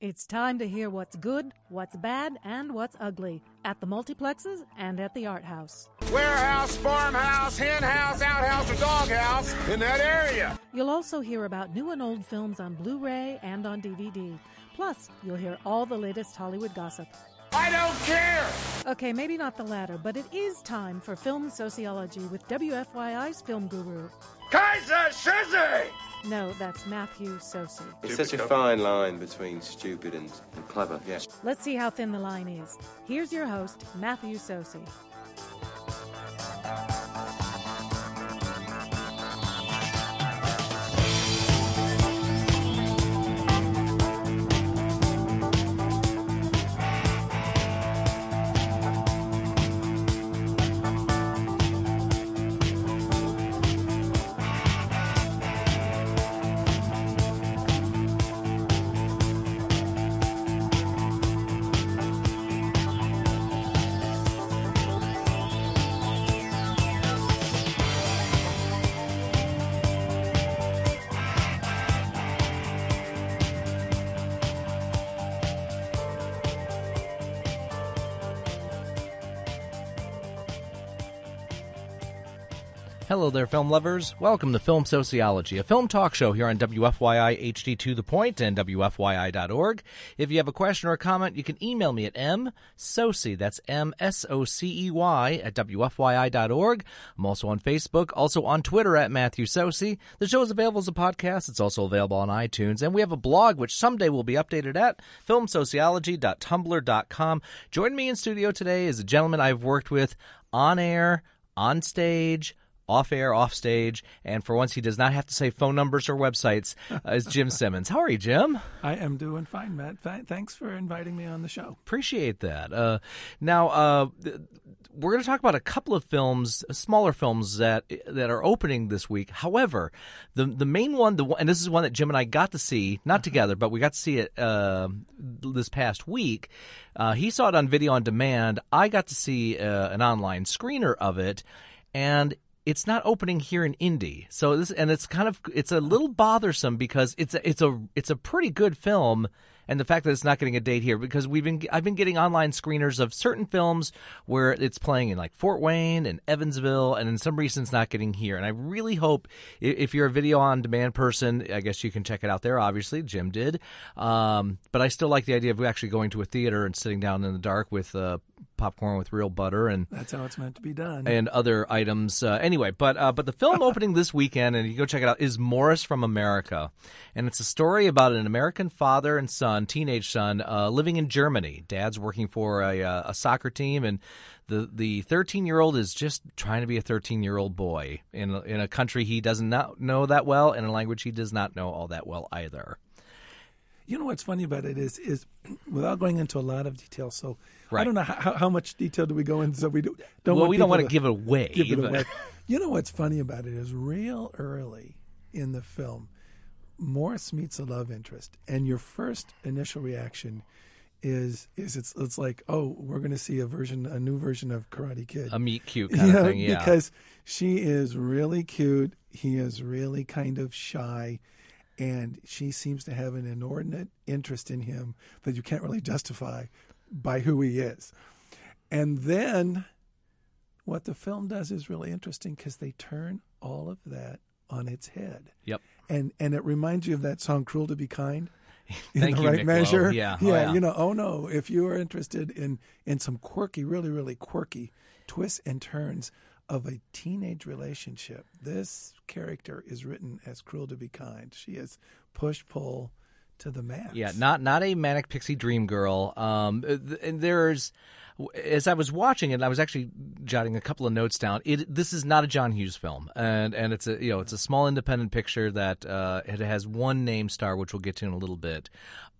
It's time to hear what's good, what's bad, and what's ugly at the multiplexes and at the art house. Warehouse, farmhouse, hen house, outhouse, or doghouse in that area. You'll also hear about new and old films on Blu ray and on DVD. Plus, you'll hear all the latest Hollywood gossip. I don't care. Okay, maybe not the latter, but it is time for film Soceyology with WFYI's film guru. Kaiser Shizzy! No, that's Matthew Socey. It's such a fine line between stupid and, and clever. Yeah. Let's see how thin the line is. Here's your host, Matthew Socey. Hello there, film lovers. Welcome to Film Soceyology, a film talk show here on WFYI HD2 The Point and WFYI.org. If you have a question or a comment, you can email me at msocey, that's M-S-O-C-E-Y, at WFYI.org. I'm also on Facebook, also on Twitter at Matthew Socey. The show is available as a podcast. It's also available on iTunes. And we have a blog, which someday will be updated at filmsoceyology.tumblr.com. Join me in studio today is a gentleman I've worked with on air, on stage, off air, off stage, and for once he does not have to say phone numbers or websites, uh, is Jim Simmons. How are you, Jim? I am doing fine, Matt. Th- thanks for inviting me on the show. Appreciate that. Uh, now, uh, we're going to talk about a couple of films, smaller films that that are opening this week. However, the the main one, the and this is one that Jim and I got to see, not together, but we got to see it uh, this past week. Uh, he saw it on video on demand. I got to see uh, an online screener of it, and it's not opening here in Indy. So this and it's kind of it's a little bothersome because it's a, it's a it's a pretty good film and the fact that it's not getting a date here because we've been I've been getting online screeners of certain films where it's playing in like Fort Wayne and Evansville and in some reasons not getting here. And I really hope if you're a video on demand person I guess you can check it out there obviously. Jim did. Um, but I still like the idea of actually going to a theater and sitting down in the dark with uh, popcorn with real butter and that's how it's meant to be done. and other items uh, anyway. But uh, but the film opening this weekend and you go check it out is Morris from America. And it's a story about an American father and son teenage son uh, living in Germany dad's working for a, uh, a soccer team and the the 13 year old is just trying to be a 13 year old boy in a, in a country he doesn't know that well and a language he does not know all that well either you know what's funny about it is is without going into a lot of detail so Right. I don't know how, how much detail do we go into so we do, don't well want we don't want people to give it away give it away. You know what's funny about it is real early in the film, Morris meets a love interest, and your first initial reaction is is it's it's like oh we're going to see a version a new version of Karate Kid a meet cute kind of thing yeah because she is really cute. He is really kind of shy, and she seems to have an inordinate interest in him that you can't really justify by who he is. And then what the film does is really interesting because they turn all of that on its head. yep And and it reminds you of that song "Cruel to Be Kind." In Thank the you, right Nick Lowe. measure, Yeah, oh, yeah, yeah. You know, oh no! If you are interested in in some quirky, really, really quirky twists and turns of a teenage relationship, this character is written as cruel to be kind. She is push pull to the max. Yeah, not not a manic pixie dream girl. Um, and there's as I was watching it, I was actually jotting a couple of notes down. It this is not a John Hughes film, and and it's a you know it's a small independent picture that uh, it has one name star, which we'll get to in a little bit.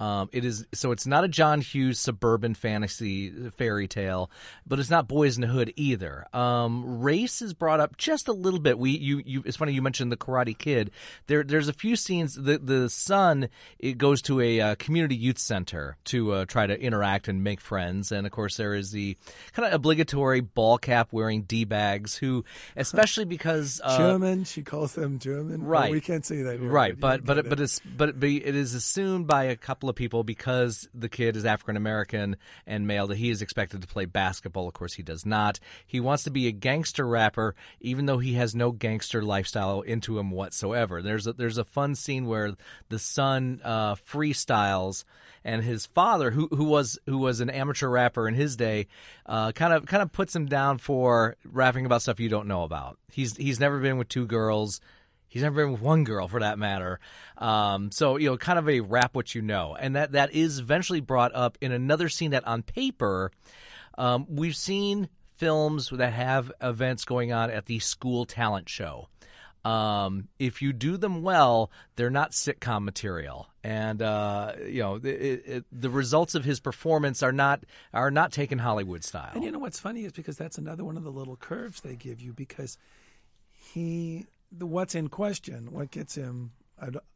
Um, it is so it's not a John Hughes suburban fantasy fairy tale, but it's not Boyz n the Hood either. Um, race is brought up just a little bit. We you you it's funny you mentioned the Karate Kid. There there's a few scenes. The the son it goes to a uh, community youth center to uh, try to interact and make friends, and of course there is the kind of obligatory ball cap wearing d bags who, especially because uh, German, she calls them German. Right. we can't say that. Here, Right, but but it, but it's but it, be- it is assumed by a couple of people because the kid is African American and male that he is expected to play basketball. Of course, he does not. He wants to be a gangster rapper, even though he has no gangster lifestyle into him whatsoever. There's a, there's a fun scene where the son uh, freestyles. And his father, who who was who was an amateur rapper in his day, uh, kind of kind of puts him down for rapping about stuff you don't know about. He's he's never been with two girls. He's never been with one girl for that matter. Um, so you know, kind of a rap what you know, and that that is eventually brought up in another scene that on paper um, we've seen films that have events going on at the school talent show. Um, if you do them well, they're not sitcom material, and uh, you know it, it, the results of his performance are not are not taken Hollywood style. And you know what's funny is because that's another one of the little curves they give you because he the what's in question, what gets him.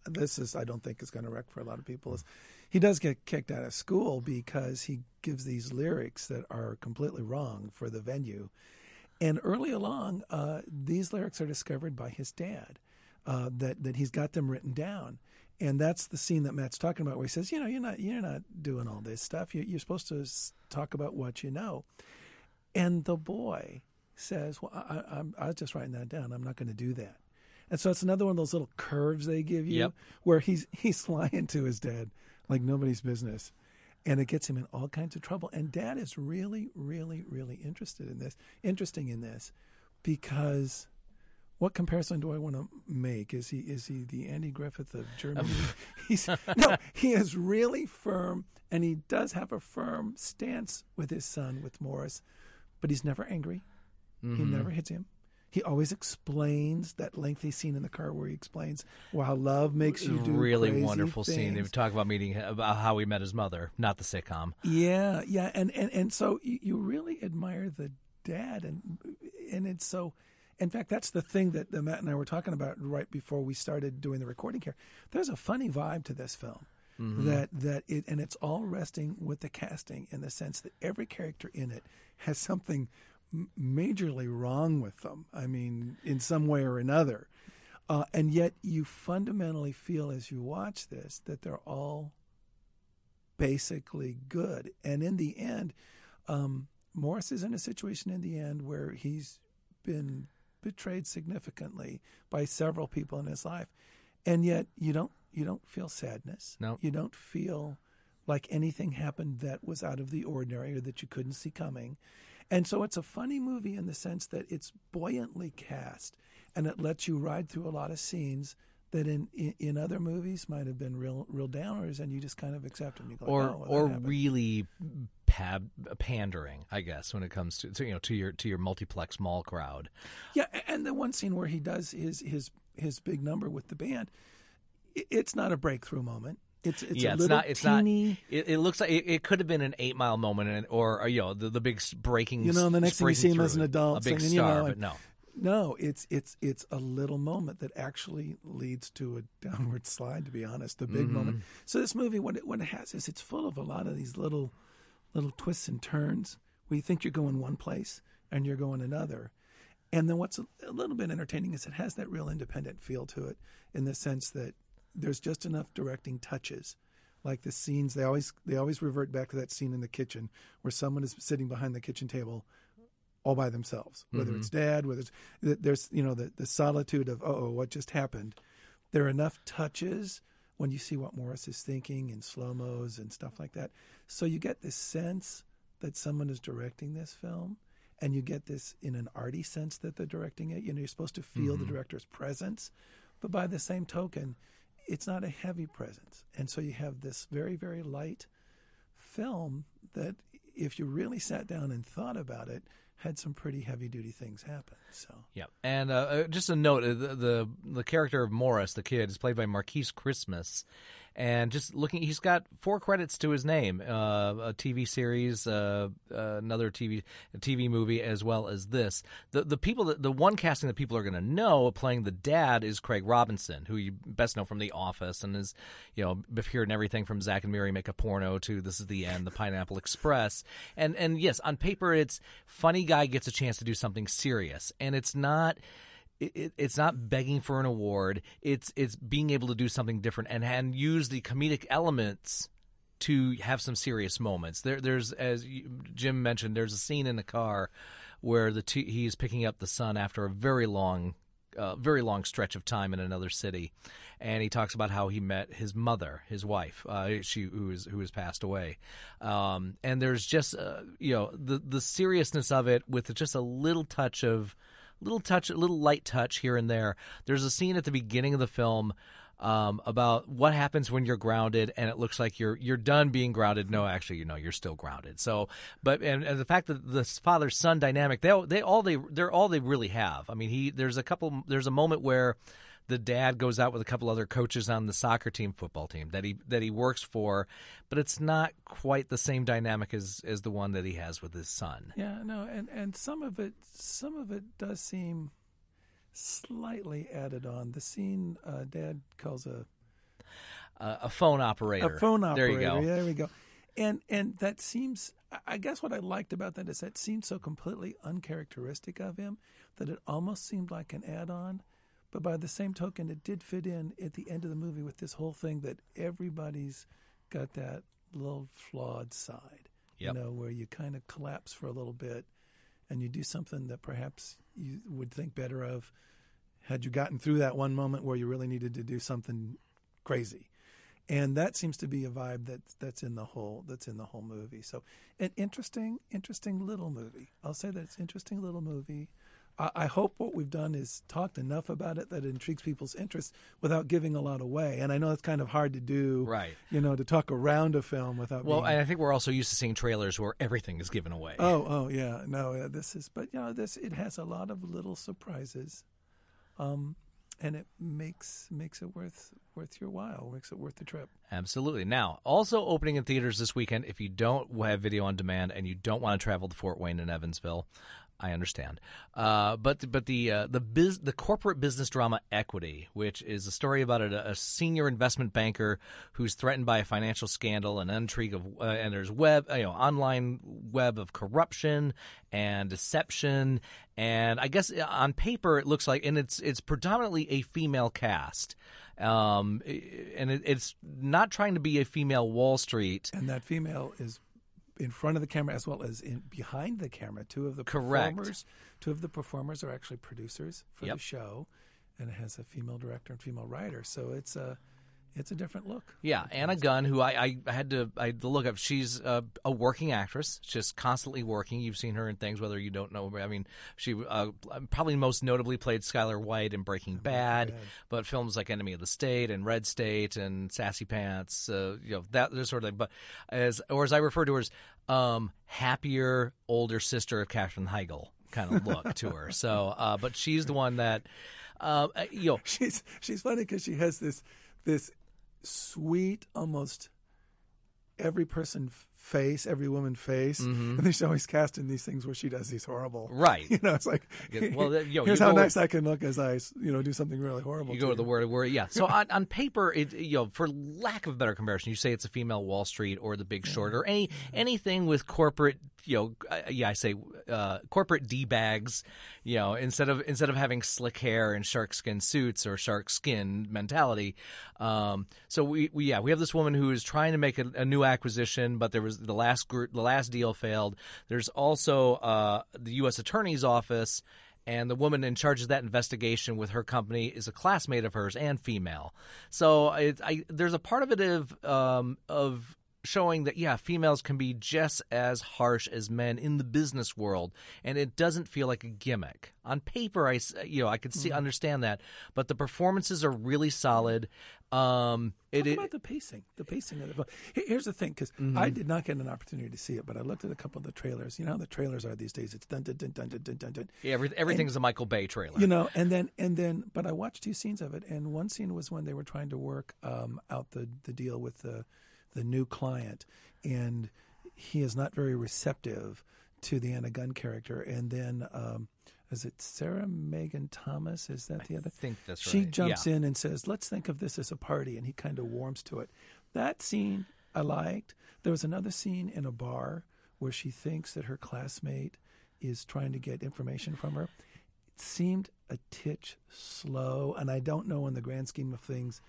This is I don't think is going to wreck for a lot of people is he does get kicked out of school because he gives these lyrics that are completely wrong for the venue, and early along uh, these lyrics are discovered by his dad uh, that that he's got them written down. And that's the scene that Matt's talking about, where he says, "You know, you're not you're not doing all this stuff. You, you're supposed to talk about what you know." And the boy says, "Well, I, I, I'm, I was just writing that down. I'm not going to do that." And so it's another one of those little curves they give you, Yep. where he's he's lying to his dad like nobody's business, and it gets him in all kinds of trouble. And dad is really, really, really interested in this, interesting in this, because what comparison do I want to make? Is he is he the Andy Griffith of Germany? Um, he's no, he is really firm, and he does have a firm stance with his son, with Morris, but he's never angry. He mm-hmm. never hits him. He always explains that lengthy scene in the car where he explains how love makes you do really wonderful scene. They things. talk about meeting about how he met his mother, not the sitcom. Yeah, yeah, and and and so you, really admire the dad, and and it's so. In fact, that's the thing that Matt and I were talking about right before we started doing the recording here. There's a funny vibe to this film. Mm-hmm. That that it and it's all resting with the casting in the sense that every character in it has something majorly wrong with them. I mean, in some way or another, uh, and yet you fundamentally feel as you watch this that they're all basically good. And in the end, um, Morris is in a situation in the end where he's been betrayed significantly by several people in his life, and yet you don't you don't feel sadness. No. you don't feel like anything happened that was out of the ordinary or that you couldn't see coming. And so it's a funny movie in the sense that it's buoyantly cast and it lets you ride through a lot of scenes that in, in, in other movies might have been real real downers and you just kind of accept them. Go, or oh, or really pab- pandering, I guess, when it comes to, to you know to your to your multiplex mall crowd. Yeah, and the one scene where he does his his his big number with the band, it's not a breakthrough moment. It's it's yeah, a it's not. It's teeny, not. It, it looks like it, it could have been an eight mile moment, and, or, uh, you know the, the big breaking. You know, the next thing you see him as an adult a big singing, you star, know, but no. No, it's it's it's a little moment that actually leads to a downward slide. To be honest, the big moment. So this movie, what it, what it has is it's full of a lot of these little little twists and turns where you think you're going one place and you're going another. And then what's a, a little bit entertaining is it has that real independent feel to it, in the sense that there's just enough directing touches. Like the scenes, they always they always revert back to that scene in the kitchen where someone is sitting behind the kitchen table all by themselves. Whether mm-hmm. it's dad, whether it's there's you know the the solitude of oh what just happened. There are enough touches when you see what Morris is thinking in slow mos and stuff like that. So you get this sense that someone is directing this film, and you get this in an arty sense that they're directing it. You know, you're supposed to feel the mm-hmm. director's presence, but by the same token, it's not a heavy presence, and so you have this very very light film that if you really sat down and thought about it had some pretty heavy duty things happen so. Yeah, and uh, uh, just a note: uh, the, the the character of Morris, the kid, is played by Markees Christmas, and just looking, he's got four credits to his name: uh, a TV series, uh, uh, another TV TV movie, as well as this. The the people that the one casting that people are going to know playing the dad is Craig Robinson, who you best know from The Office and is you know appeared in everything from Zack and Miri Make a Porno to This Is the End, The Pineapple Express, and and yes, on paper it's funny guy gets a chance to do something serious, and it's not it, it's not begging for an award. It's it's being able to do something different and and use the comedic elements to have some serious moments. There, there's as Jim mentioned, there's a scene in the car where the he's picking up the son after a very long, uh, very long stretch of time in another city, and he talks about how he met his mother, his wife, uh, she who is who has passed away, um, and there's just uh, you know the the seriousness of it with just a little touch of little touch, a little light touch here and there. There's a scene at the beginning of the film um, about what happens when you're grounded and it looks like you're you're done being grounded. No, actually, you know, you're still grounded. So, but and, and the fact that the father son dynamic, they they all they they're all they really have. I mean, he there's a couple there's a moment where the dad goes out with a couple other coaches on the soccer team, football team that he that he works for, but it's not quite the same dynamic as as the one that he has with his son. Yeah, no, and and some of it some of it does seem slightly added on. The scene uh, Dad calls a uh, a phone operator. A phone operator. There you go. Yeah, there we go. And and that seems. I guess what I liked about that is that seemed so completely uncharacteristic of him that it almost seemed like an add-on. But by the same token, it did fit in at the end of the movie with this whole thing that everybody's got that little flawed side. Yep. You know, where you kind of collapse for a little bit and you do something that perhaps you would think better of had you gotten through that one moment where you really needed to do something crazy. And that seems to be a vibe that's that's in the whole that's in the whole movie. So an interesting, interesting little movie. I'll say that it's interesting little movie. I, hope what we've done is talked enough about it that it intrigues people's interest without giving a lot away. And I know it's kind of hard to do, Right. You know, to talk around a film without. Well, being, and I think we're also used to seeing trailers where everything is given away. Oh, oh yeah, no, uh, this is, but you know, this it has a lot of little surprises, um, and it makes makes it worth worth your while, makes it worth the trip. Absolutely. Now, also opening in theaters this weekend. If you don't have video on demand and you don't want to travel to Fort Wayne and Evansville, I understand. Uh, but but the uh, the biz, the corporate business drama Equity, which is a story about a, a senior investment banker who's threatened by a financial scandal and intrigue of uh, and there's web you know online web of corruption and deception and I guess uh, on paper it looks like and it's it's predominantly a female cast. Um, and it, it's not trying to be a female Wall Street. And that female is in front of the camera as well as in behind the camera. Two of the Correct. performers, two of the performers are actually producers for Yep. the show, and it has a female director and female writer. So it's a it's a different look. Yeah, Anna Gunn, who I, I had to I had to look up. She's a, a working actress, just constantly working. You've seen her in things, whether you don't know. I mean, she uh, probably most notably played Skyler White in Breaking Bad, but films like Enemy of the State and Red State and Sassy Pants, uh, you know that sort of thing. But as or as I refer to her as um, happier older sister of Katherine Heigl kind of look to her. So, uh, but she's the one that. Uh, you know, She's she's funny because she has this this sweet almost every person face, every woman face, and then she's always cast in these things where she does these horrible. Mm-hmm. Right. You know, it's like, well, you here's you how nice I can look as I, you know, do something really horrible. You to go to the word of word, yeah. So on, on paper, it you know, for lack of a better comparison, you say it's a female Wall Street or The Big Short or any anything with corporate, you know, yeah, I say uh, corporate d bags, you know, instead of instead of having slick hair and shark skin suits or shark skin mentality. Um, so we, we yeah we have this woman who is trying to make a, a new acquisition, but there was the last gr- the last deal failed. There's also uh, the U.S. Attorney's Office and the woman in charge of that investigation with her company is a classmate of hers and female. So it, I, there's a part of it of um, of showing that yeah, females can be just as harsh as men in the business world, and it doesn't feel like a gimmick. On paper, i you know I could see Mm-hmm. understand that, but the performances are really solid. Um, it, Talk it about the pacing, the pacing of the film. Here's the thing, because Mm-hmm. I did not get an opportunity to see it, but I looked at a couple of the trailers. You know how the trailers are these days? It's dun dun dun dun dun dun dun. dun. yeah, every, everything's a Michael Bay trailer. You know, and then and then, but I watched two scenes of it, and one scene was when they were trying to work um, out the the deal with the the new client, and he is not very receptive to the Anna Gunn character, and then. Um, is it Sarah Megan Thomas? Is that the other? I think that's She right. jumps Yeah. in and says, "Let's think of this as a party," and he kind of warms to it. That scene I liked. There was another scene in a bar where she thinks that her classmate is trying to get information from her. It seemed a titch slow, and I don't know in the grand scheme of things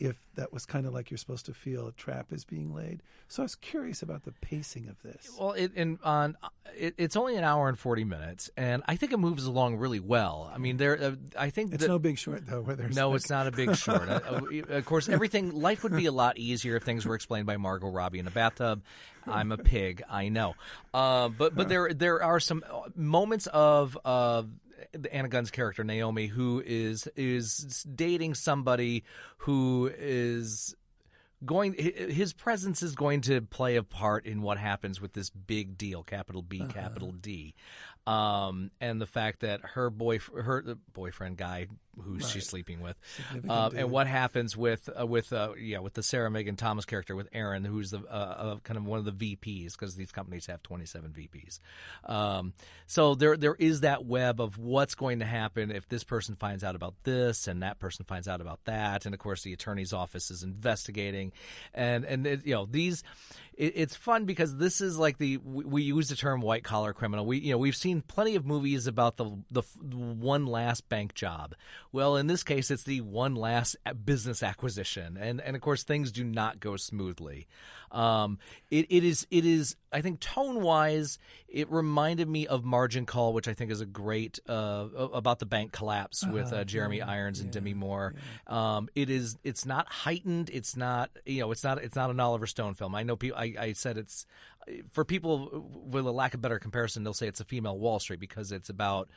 if that was kind of like you're supposed to feel a trap is being laid. So I was curious about the pacing of this. Well, it and on it, it's only an hour and forty minutes, and I think it moves along really well. I mean, there. Uh, I think It's that, no big short though. Where there's No, like- it's not a big short. Uh, uh, of course, everything life would be a lot easier if things were explained by Margot Robbie in a bathtub. I'm a pig, I know. Uh, but but there there are some moments of uh, Anna Gunn's character Naomi who is is dating somebody who is going his presence is going to play a part in what happens with this big deal capital B capital D. Um, and the fact that her boy her boyfriend guy who she's sleeping with. Uh, and what happens with uh, with uh, yeah with the Sarah Megan Thomas character with Erin who's the uh, uh, kind of one of the VPs because these companies have 27 VPs um, so there there is that web of what's going to happen if this person finds out about this and that person finds out about that. And of course the attorney's office is investigating. And and it, you know these it, it's fun because this is like the we, we use the term white collar criminal. We you know we've seen plenty of movies about the the one last bank job well in this case it's the one last business acquisition. And and of course things do not go smoothly. Um it, it is it is I think tone wise it reminded me of Margin Call which I think is a great uh about the bank collapse with uh, Jeremy Irons and Demi Moore. Um it is it's not heightened. It's not you know it's not it's not an Oliver Stone film. I know people I, I said it's for people with a lack of better comparison they'll say it's a female Wall Street because it's about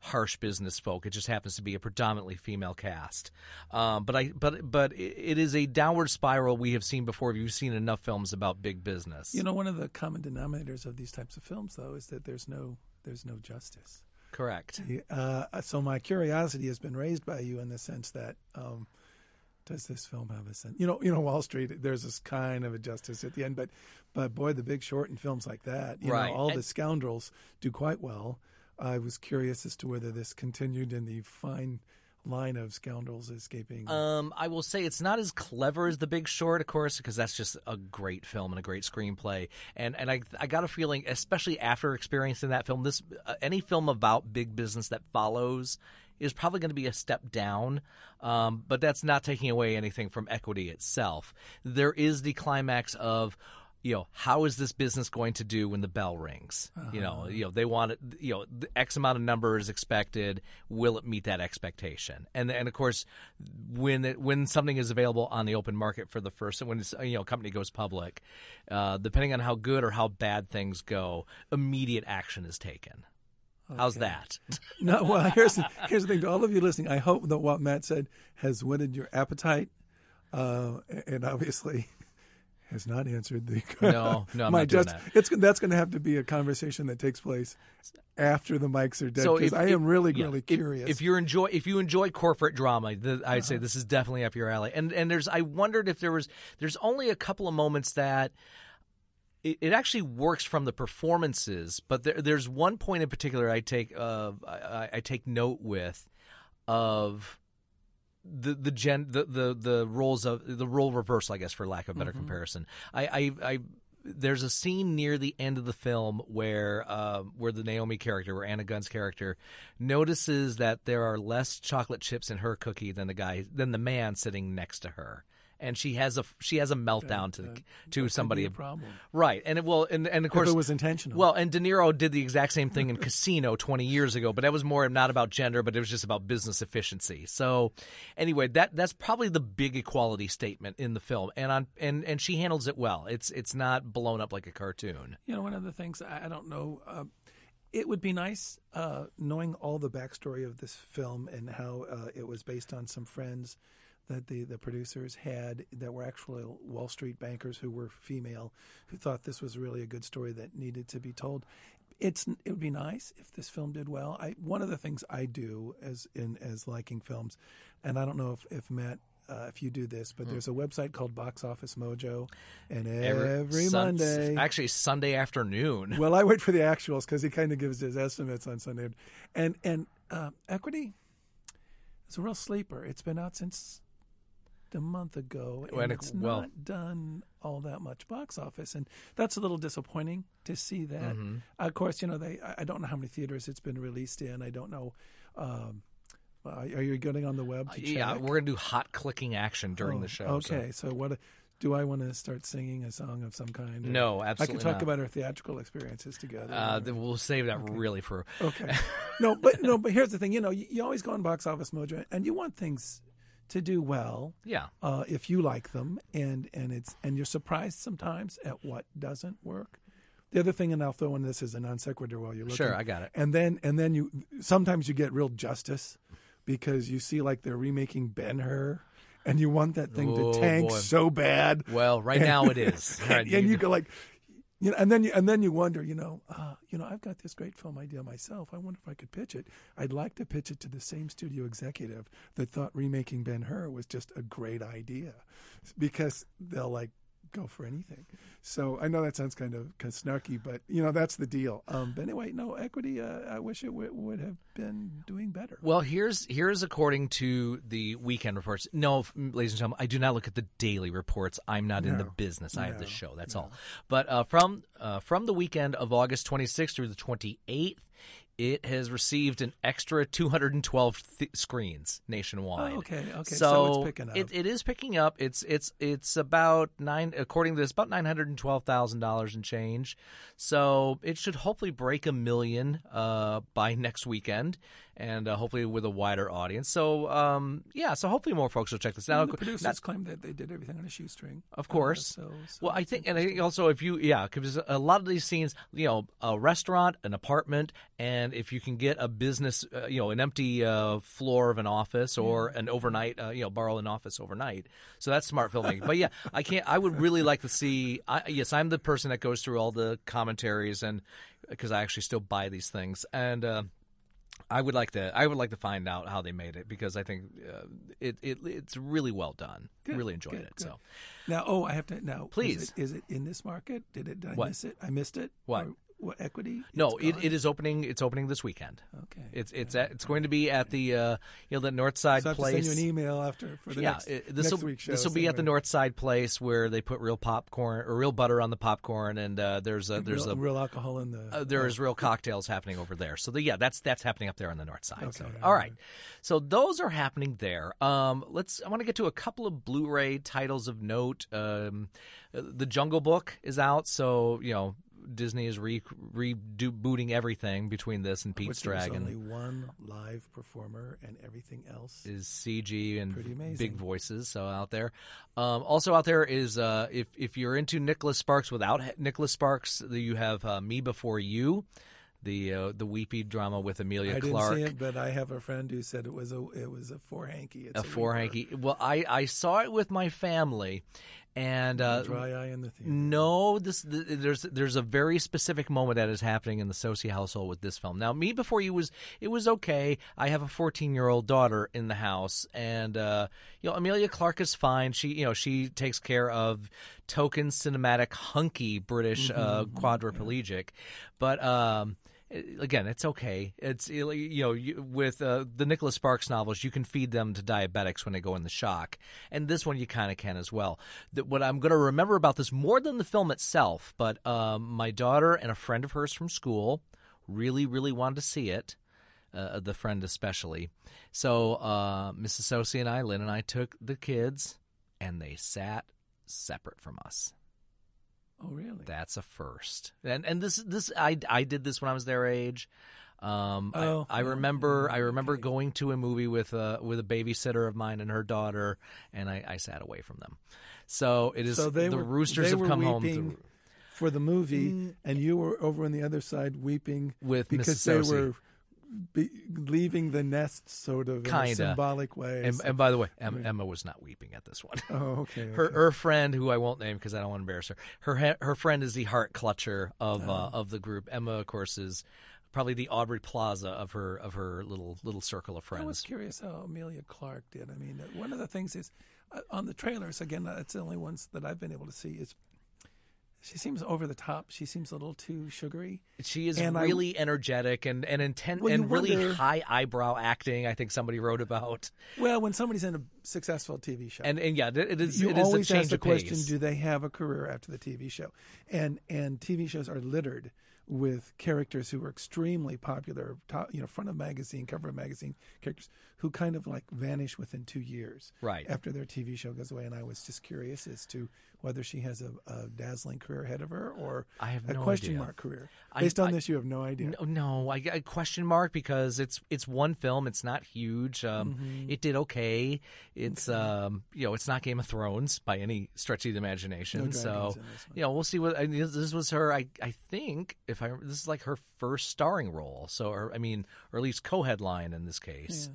harsh business folk. It just happens to be a predominantly female cast. Um, but I but but it- is a downward spiral we have seen before. Have You've seen enough films about big business. You know, one of the common denominators of these types of films, though, is that there's no there's no justice. correct. Uh, so my curiosity has been raised by you in the sense that um, does this film have a sense? You know, you know, Wall Street. There's this kind of a justice at the end, but but boy, The Big Short and films like that, you Right. know, all And- the scoundrels do quite well. I was curious as to whether this continued in the fine line of scoundrels escaping. Um, I will say it's not as clever as The Big Short, of course, because that's just a great film and a great screenplay. And and I I got a feeling, especially after experiencing that film, this uh, any film about big business that follows is probably going to be a step down. Um, but that's not taking away anything from equity itself. There is the climax of you know how is this business going to do when the bell rings? You know you know they want it you know the x amount of number is expected. Will it meet that expectation? And and of course when it, when something is available on the open market for the first when it's, you know company goes public uh, depending on how good or how bad things go immediate action is taken. How's that? No, well, here's the, here's the thing to all of you listening. I hope that what Matt said has whetted your appetite, uh, and obviously has not answered the. No, no, I'm my not doing just, that. It's that's going to have to be a conversation that takes place after the mics are dead. So because if- I am really yeah, really curious. If, you enjoy if you enjoy corporate drama, the, I'd say this is definitely up your alley. And and there's I wondered if there was there's only a couple of moments that it, it actually works from the performances, but there, there's one point in particular I take uh, I, I take note with of the the gen the, the the roles of the role reversal, I guess, for lack of better comparison. I, I I there's a scene near the end of the film where uh, where the Naomi character, where Anna Gunn's character, notices that there are less chocolate chips in her cookie than the guy than the man sitting next to her. And she has a she has a meltdown to the, to somebody a problem. right and it will and and of course if it was intentional. well, and De Niro did the exact same thing in Casino 20 years ago, but that was more not about gender, but it was just about business efficiency. So, anyway, that that's probably the big equality statement in the film, and on and and she handles it well. It's it's not blown up like a cartoon. You know, one of the things I, I don't know. Uh, it would be nice uh, knowing all the backstory of this film and how uh, it was based on some friends that the, the producers had that were actually Wall Street bankers who were female, who thought this was really a good story that needed to be told. It's it would be nice if this film did well. I one of the things I do as in as liking films, and I don't know if if Matt. Uh, if you do this, but there's a website called Box Office Mojo, and every, Sun- Monday, actually Sunday afternoon. well, I wait for the actuals because he kind of gives his estimates on Sunday. And and uh, Equity is a real sleeper. It's been out since a month ago, and it- it's well- not done all that much box office, and that's a little disappointing to see that. Mm-hmm. Of course, you know they. I I don't know how many theaters it's been released in. I don't know. Um, are you getting on the web to check? yeah, we're gonna do hot clicking action during Oh, the show. Okay, so, what do I want to start singing a song of some kind? No, I absolutely can talk not. about our theatrical experiences together. Uh, then we'll save that really for. Okay. No, but no, but here's the thing. You know, you, you always go on Box Office Mojo, and you want things to do well. Yeah. Uh, if you like them, and and it's and you're surprised sometimes at what doesn't work. The other thing, and I'll throw in this as a non sequitur while you're looking. Sure, I got it. And then and then you sometimes you get real justice because you see like they're remaking Ben Hur. And you want that thing Oh, to tank boy. so bad. Well, right now it is. Right, and, you go like, you know, and then you and then you wonder, you know, uh, you know, I've got this great film idea myself. I wonder if I could pitch it. I'd like to pitch it to the same studio executive that thought remaking Ben Hur was just a great idea, because they'll like go for anything. So I know that sounds kind of, kind of snarky, but you know that's the deal. Um, but anyway, no equity. Uh, I wish it w- would have been doing better. Well, here's here's according to the weekend reports. No, ladies and gentlemen, I do not look at the daily reports. I'm not in the business. I have the show. That's all. But uh, from uh, from the weekend of August 26th through the 28th, it has received an extra 212 th- screens nationwide. Oh, okay, okay. So, So it's picking up. It, it is picking up. It's it's it's about nine. According to this, about nine hundred and twelve thousand dollars and change. So it should hopefully break a million uh, by next weekend, and uh, hopefully with a wider audience. So um, yeah, so hopefully more folks will check this out. the producers Not- claim that they did everything on a shoestring. of course. Uh, so, so well, I think, and I think also if you, yeah, because a lot of these scenes, you know, a restaurant, an apartment, and if you can get a business, uh, you know, an empty uh, floor of an office or an overnight, uh, you know, borrow an office overnight. So that's smart filmmaking. but yeah, I can't. I would really like to see. I, yes, I'm the person that goes through all the commentaries and because I actually still buy these things and. I would like to. I would like to find out how they made it because I think uh, it, it it's really well done. really enjoyed good, it. good. So Now, oh, I have to now. Please. is it, is it in this market? Did it? Did I What? miss it? I missed it. What? Or what equity? no, it, it is opening. It's opening this weekend. Okay. It's it's at, it's going to be at the uh, you know the North Side So Place. send you an email after for the yeah, next, it- this next will week's show. this will be at the North Side Place where they put real popcorn or real butter on the popcorn, and uh, there's a there's real, a real alcohol in the. uh, there is real cocktails happening over there. So the, yeah, that's that's happening up there on the north side. so Okay. all right, so those are happening there. Um, let's. I want to get to a couple of Blu-ray titles of note. Um, uh, the Jungle Book is out, so you know. Disney is re rebooting everything between this and Pete's which there's Dragon only one live performer and everything else. is CG and big voices. So out there, um, also out there is uh, if if you're into Nicholas Sparks without Nicholas Sparks, you have uh, Me Before You, the uh, the weepy drama with Emilia I didn't Clarke. see it, but I have a friend who said it was a it was a four hanky. It's a four hanky. Well, I, I saw it with my family, and uh, Dry eye in the theater. no, this th- there's there's a very specific moment that is happening in the Socey household with this film. Now, me before you was it was okay. I have a 14 year old daughter in the house, and uh, you know Emilia Clarke is fine. She you know she takes care of token cinematic hunky British uh, quadriplegic, but. Um, Again, it's okay. It's you know you, with uh, the Nicholas Sparks novels, you can feed them to diabetics when they go in the shock, and this one you kind of can as well. That what I'm going to remember about this more than the film itself, but um, my daughter and a friend of hers from school really, really wanted to see it. Uh, the friend especially. So uh, Mrs. Socey and I, Lynn and I, took the kids, and they sat separate from us. Oh, really? That's a first. And and this this I I did this when I was their age. Um, Oh, I, I remember I remember okay. going to a movie with a with a babysitter of mine and her daughter, and I, I sat away from them. So it is So they the were roosters have come home for the movie, and you were over on the other side weeping With because they were be, leaving the nest, sort of in a symbolic way. and, and by the way, Emma, Emma was not weeping at this one. oh, okay. Her okay. her friend, who I won't name because I don't want to embarrass her. Her her friend is the heart clutcher of Oh. uh, of the group. Emma, of course, is probably the Aubrey Plaza of her of her little little circle of friends. I was curious how Emilia Clarke did. I mean, one of the things is uh, on the trailers. Again, that's the only ones that I've been able to see. Is she seems over the top. She seems a little too sugary. She is And I- really energetic and and intent Well, and really wonder- high eyebrow acting. I think somebody wrote about. Well, when somebody's in a successful TV show, And and yeah, it it is you it is a always change ask the question: pace. Do they have a career after the TV show? And and TV shows are littered with characters who are extremely popular, top, you know, front of magazine, cover of magazine characters who kind of like vanish within two years, Right. after their TV show goes away. And I was just curious as to whether she has a, a dazzling career ahead of her or I have a no question idea. mark career. I- Based on I- this, you have no idea. No, no, I, I question mark because it's it's one film. It's not huge. Um, Mm-hmm. It did okay. It's um, you know, it's not Game of Thrones by any stretch of the imagination. No so dragons in this one. you know, we'll see what. I this, was her. I I think if I this is like her first starring role. So or I mean, or at least co-headline in this case.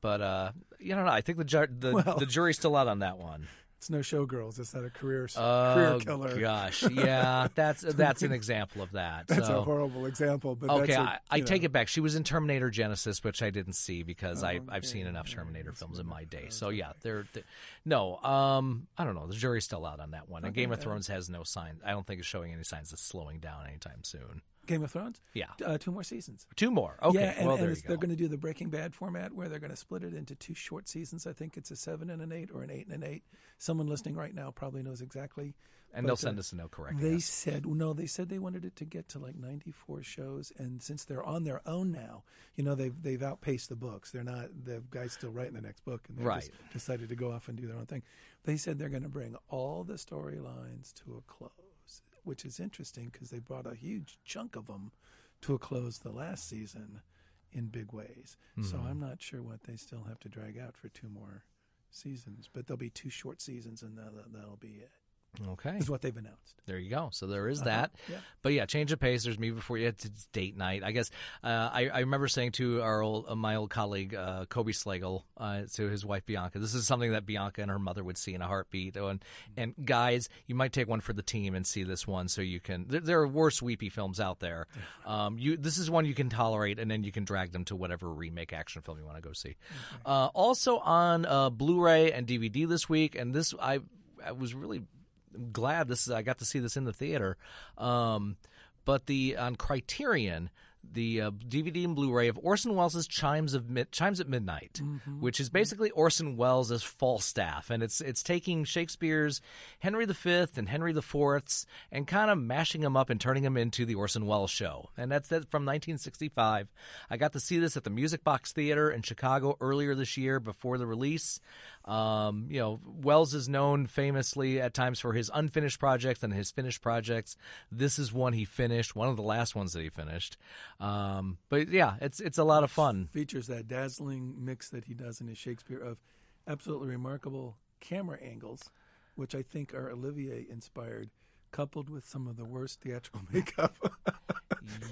But uh, you don't know. I think the ju- the Well- the jury's still out on that one. It's no showgirls. It's not a career Oh career killer. gosh, yeah, that's that's an example of that. That's so. a horrible example. But Okay, that's a, I, I take know. it back. She was in Terminator Genisys, which I didn't see because I, I've seen enough Terminator films in my day. So yeah, they're, they no. Um, I don't know. The jury's still out on that one. And Game of Thrones has no sign. I don't think it's showing any signs of slowing down anytime soon. Game of Thrones. Yeah. uh, two more seasons. Two more. Okay. yeah, and, well, and you they're going to do the Breaking Bad format where they're going to split it into two short seasons. I think it's a seven and an eight or an eight and an eight. Someone listening right now probably knows exactly. and but, they'll uh, send us a note correcting They us. said no. They said they wanted it to get to like ninety four shows, and since they're on their own now, you know they've they've outpaced the books. They're not the guys still writing the next book, and they Right. just decided to go off and do their own thing. They said they're going to bring all the storylines to a close, which is interesting because they brought a huge chunk of them to a close the last season in big ways. So Mm-hmm. I'm not sure what they still have to drag out for two more seasons, but there'll be two short seasons, and that'll, that'll be it. Okay. Is what they've announced. There you go. So there is that. Uh-huh. yeah. But yeah, change of pace. There's me before you. It's it's date night. I guess uh, I, I remember saying to our old, uh, my old colleague uh, Kobe Slagle, uh, to his wife Bianca, this is something that Bianca and her mother would see in a heartbeat. Oh, And and guys, you might take one for the team and see this one, so you can. There, there are worse weepy films out there. Um, you this is one you can tolerate, and then you can drag them to whatever remake action film you want to go see. Uh, also on uh, Blu-ray and DVD this week, and this I I was really glad this is I got to see this in the theater. Um, but the on Criterion, the uh, DVD and Blu-ray of Orson Welles' Chimes of Mid- Chimes at Midnight, which is basically Orson Welles as Falstaff, and it's it's taking Shakespeare's Henry V and Henry IV's and kind of mashing them up and turning them into the Orson Welles show, and that's that from 1965. I got to see this at the Music Box Theater in Chicago earlier this year before the release. Um, you know, Welles is known famously at times for his unfinished projects and his finished projects. This is one he finished, one of the last ones that he finished. Um, but yeah, it's it's a lot of fun. features that dazzling mix that he does in his Shakespeare of absolutely remarkable camera angles, which I think are Olivier inspired, coupled with some of the worst theatrical makeup.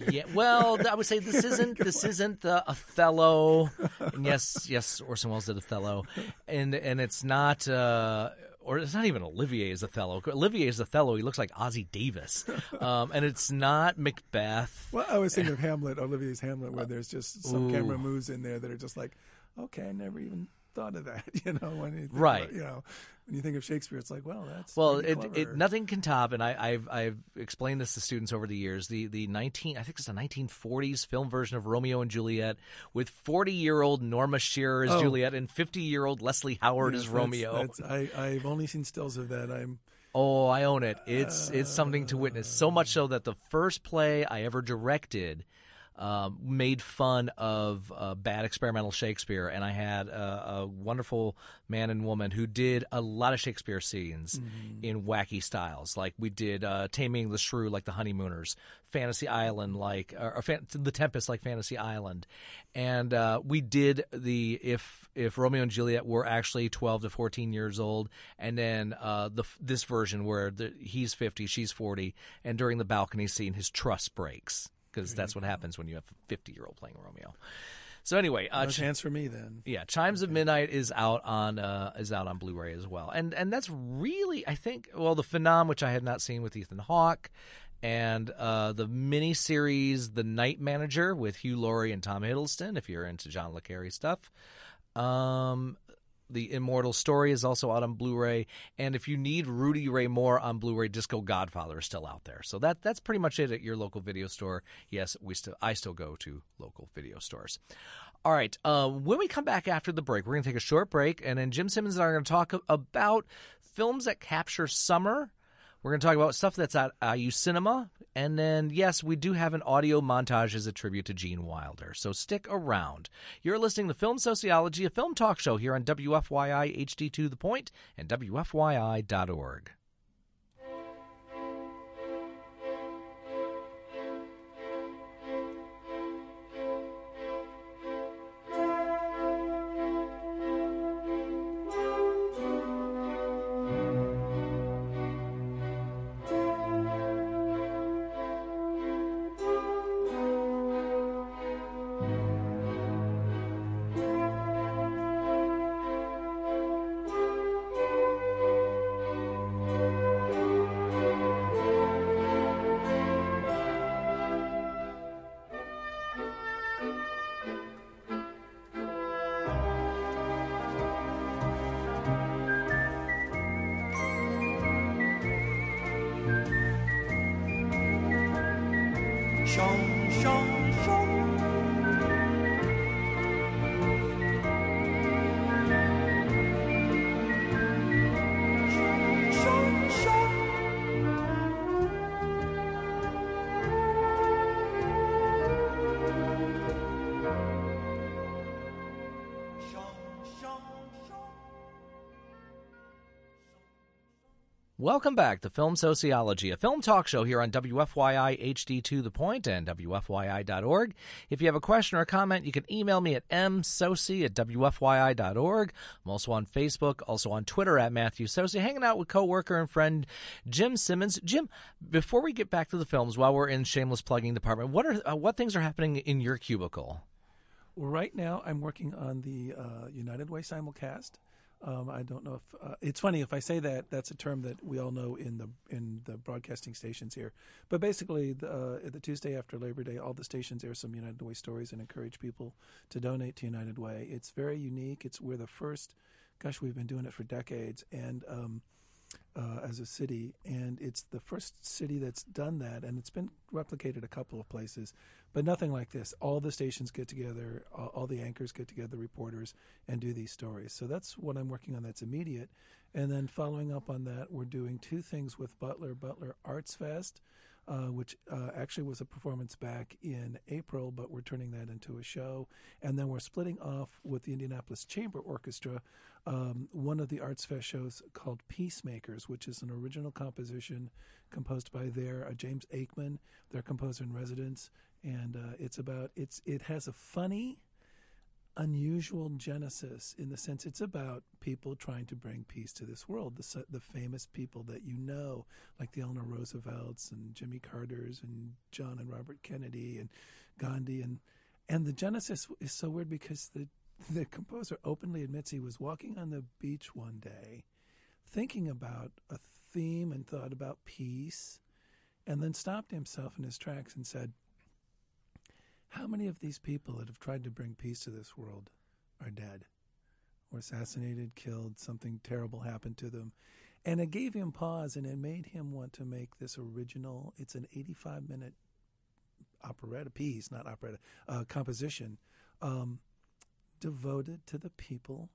Yeah, well, I would say this isn't this isn't uh, Othello. And yes, yes, Orson Welles did Othello, and and it's not. Uh, or it's not even Olivier as Othello. Olivier is Othello. He looks like Ossie Davis, um, and it's not Macbeth. well, I was thinking of Hamlet, Olivier's Hamlet, where there's just some camera moves in there that are just like, okay, I never even thought of that. You know, when you Right. about- you know, when you think of Shakespeare, it's like, well, that's Well, it, it nothing can top, and I, I've I've explained this to students over the years. The the nineteen I think it's the nineteen forties film version of Romeo and Juliet with forty year old Norma Shearer as Oh. Juliet and fifty year old Leslie Howard Yes, as Romeo. That's, I, I've only seen stills of that. I'm Oh, I own it. It's it's something to witness. So much so uh. that the first play I ever directed um, made fun of uh, bad experimental Shakespeare, and I had a, a, wonderful man and woman who did a lot of Shakespeare scenes mm-hmm. in wacky styles. Like we did uh, Taming the Shrew, like the Honeymooners, Fantasy Island, like or, or Fan- the Tempest, like Fantasy Island, and uh, we did the if if Romeo and Juliet were actually twelve to fourteen years old, and then uh, the this version where the, he's fifty, she's forty, and during the balcony scene, his trust breaks because that's what happens when you have a 50 year old playing Romeo. So anyway, uh, no chance for me then. Yeah, Chimes okay. of Midnight is out on uh, is out on Blu-ray as well, and and that's really I think well the Phenom which I had not seen with Ethan Hawke, and uh, the mini series The Night Manager with Hugh Laurie and Tom Hiddleston if you're into John le Carre stuff. Um, the Immortal Story is also out on Blu-ray, and if you need Rudy Ray Moore on Blu-ray, Disco Godfather is still out there. So that that's pretty much it at your local video store. Yes, we still I still go to local video stores. All right. Uh, when we come back after the break, we're going to take a short break, and then Jim Simmons and I are going to talk about films that capture summer we're going to talk about stuff that's at uh, IU Cinema. And then, yes, we do have an audio montage as a tribute to Gene Wilder. So stick around. You're listening to Film Soceyology, a film talk show here on WFYI HD2 the point and WFYI.org. Welcome back to Film Soceyology, a film talk show here on WFYI HD2 the point and WFYI.org. If you have a question or a comment, you can email me at msocey at WFYI.org. I'm also on Facebook, also on Twitter at Matthew Socey, hanging out with coworker and friend Jim Simmons. Jim, before we get back to the films, while we're in shameless plugging department, what are uh, what things are happening in your cubicle? Well, right now I'm working on the uh, United Way simulcast. Um, I don't know if uh, it's funny if I say that. That's a term that we all know in the in the broadcasting stations here. But basically, the, uh, the Tuesday after Labor Day, all the stations air some United Way stories and encourage people to donate to United Way. It's very unique. It's we're the first. Gosh, we've been doing it for decades, and um, uh, as a city, and it's the first city that's done that, and it's been replicated a couple of places, but nothing like this. All the stations get together, all, all, the anchors get together, reporters, and do these stories. So that's what I'm working on. That's immediate, and then following up on that, we're doing two things with Butler Butler Arts Fest uh, which uh, actually was a performance back in April, but we're turning that into a show. And then we're splitting off with the Indianapolis Chamber Orchestra um, one of the Arts Fest shows called Peacemakers, which is an original composition composed by their uh, James Aikman, their composer in residence. And uh, it's about it's it has a funny unusual genesis in the sense it's about people trying to bring peace to this world. The, the famous people that you know, like the Eleanor Roosevelts and Jimmy Carter's and John and Robert Kennedy and Gandhi and and the genesis is so weird because the the composer openly admits he was walking on the beach one day, thinking about a theme and thought about peace, and then stopped himself in his tracks and said, how many of these people that have tried to bring peace to this world are dead? Or assassinated, killed, something terrible happened to them. And it gave him pause and it made him want to make this original, it's an 85 minute operetta piece, not operetta, uh, composition, um, devoted to the people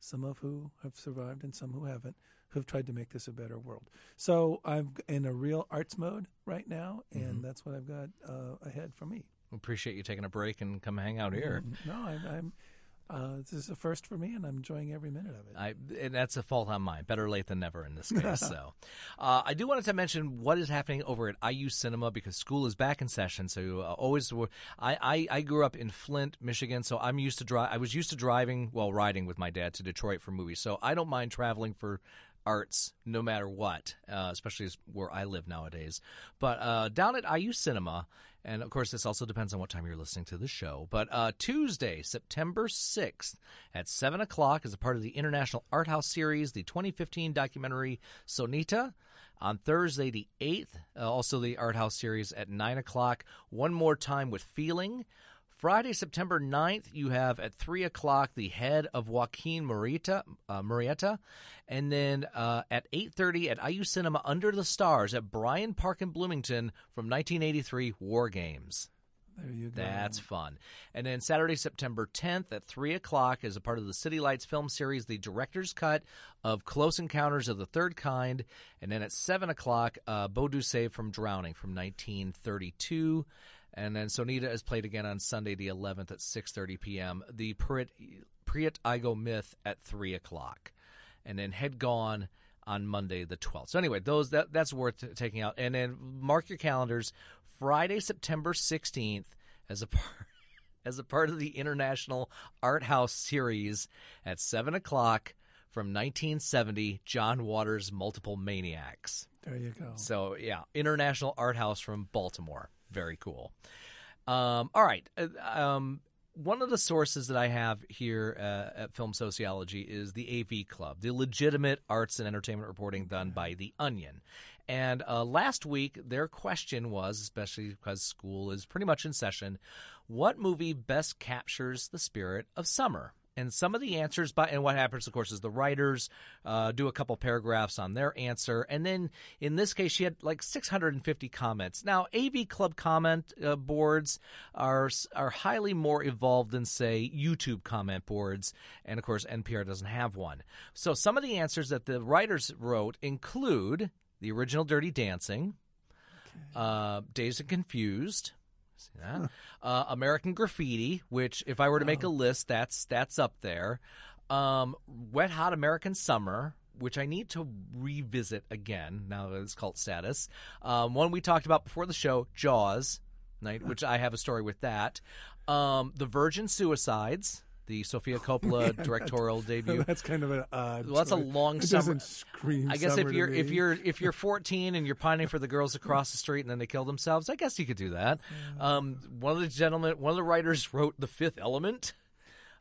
some of who have survived and some who haven't, who have tried to make this a better world. So I'm in a real arts mode right now, and Mm-hmm. that's what I've got uh, ahead for me. Appreciate you taking a break and come hang out here. No, I'm. I'm uh, this is a first for me, and I'm enjoying every minute of it. I, and that's a fault on mine. Better late than never in this case. so, uh, I do wanted to mention what is happening over at IU Cinema because school is back in session. So, uh, always, I, I I grew up in Flint, Michigan, so I'm used to drive. I was used to driving, well, riding with my dad to Detroit for movies. So I don't mind traveling for arts no matter what, uh, especially where I live nowadays. But uh, down at IU Cinema, and of course, this also depends on what time you're listening to the show. But uh, Tuesday, September 6th at 7 o'clock, is a part of the International Art House series, the 2015 documentary Sonita. On Thursday, the 8th, uh, also the Art House series at 9 o'clock. One more time with Feeling. Friday, September 9th, you have at 3 o'clock the head of Joaquin Murrieta, uh, Murrieta. And then uh, at 8.30 at IU Cinema Under the Stars at Bryan Park in Bloomington from 1983 War Games. there you go. That's fun. And then Saturday, September 10th at 3 o'clock, as a part of the City Lights film series, the director's cut of Close Encounters of the Third Kind. And then at 7 o'clock, uh, Boudu Save from Drowning from 1932. And then Sonita is played again on Sunday, the 11th at 6.30 p.m. The Priet, Priet Igo Myth at 3 o'clock. And then Head Gone on Monday the 12th. So anyway, those that that's worth taking out. And then mark your calendars. Friday, September 16th, as a part as a part of the International Art House series at seven o'clock from 1970, John Waters' Multiple Maniacs. There you go. So yeah, International Art House from Baltimore. Very cool. Um, all right. Uh, Um, one of the sources that I have here uh, at Film Soceyology is the AV Club, the legitimate arts and entertainment reporting done by The Onion. And uh, last week, their question was, especially because school is pretty much in session, what movie best captures the spirit of summer? And some of the answers by and what happens, of course, is the writers uh, do a couple paragraphs on their answer, and then in this case, she had like 650 comments. Now, AV Club comment uh, boards are are highly more evolved than say YouTube comment boards, and of course, NPR doesn't have one. So, some of the answers that the writers wrote include the original Dirty Dancing, uh, Dazed and Confused. See that? Uh, American Graffiti, which if I were to make a list, that's that's up there. Um, Wet Hot American Summer, which I need to revisit again now that it's cult status. Um, one we talked about before the show, Jaws, which I have a story with that. Um, the Virgin Suicides, the Sofia Coppola directorial debut. That's kind of an odd. Well, that's a long It summer- doesn't scream. I guess if you're if you're if you're 14 and you're pining for the girls across the street and then they kill themselves, I guess you could do that. Um, one of the gentlemen, one of the writers wrote The Fifth Element.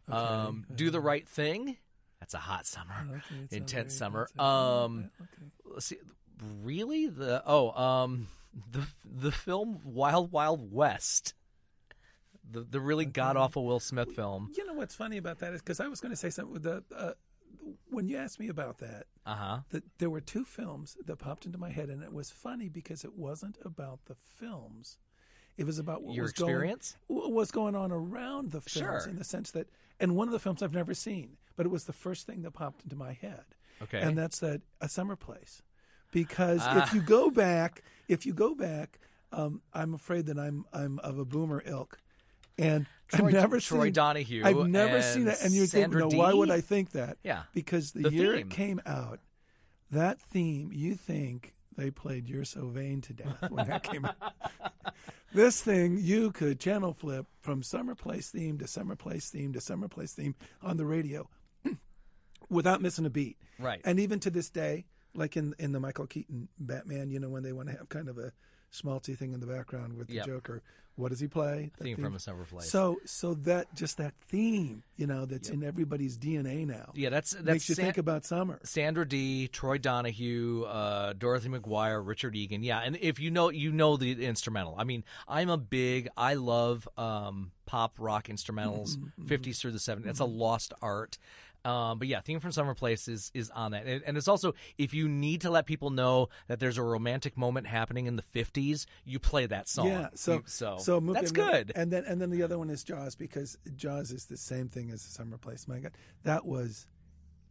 Um, do the right thing. That's a hot summer, Okay, intense summer. intense. Um, Okay. let's see, really the oh um the the film Wild Wild West. The the really god awful Will Smith film. You know what's funny about that is because I was going to say something with the uh, when you asked me about that. Uh huh. That there were two films that popped into my head, and it was funny because it wasn't about the films. It was about what Your was experience? going, what was going on around the films Sure. in the sense that, and one of the films I've never seen, but it was the first thing that popped into my head. Okay. and that's that a summer place, because Ah. if you go back, if you go back, um, I'm afraid that I'm I'm of a boomer ilk, and Troy- I've never Troy seen Donahue I've never seen it, and you think, no, why would I think that? Yeah. because the, The year theme. it came out, that theme, you think they played "You're So Vain" to death when that came out. This thing you could channel flip from summer place theme to summer place theme to summer place theme on the radio without missing a beat. Right. And even to this day, like in in the Michael Keaton Batman, you know, when they want to have kind of a schmaltzy thing in the background with the Yep. Joker, what does he play? The Theme from a Summer Place. So so that just that theme, you know, that's in everybody's DNA now. Yeah, that's that's makes you San- think about summer. Sandra Dee, Troy Donahue, uh, Dorothy McGuire, Richard Egan. Yeah, and if you know, you know the instrumental. I mean, I'm a big, I love um, pop rock instrumentals, 50s through the 70s. It's a lost art. Um, but yeah, theme from Summer Place is is on that, and, and it's also if you need to let people know that there's a romantic moment happening in the 50s, you play that song. Yeah, so You- so, so moving- that's good. And then and then the other one is Jaws because Jaws is the same thing as Summer Place. My God, that was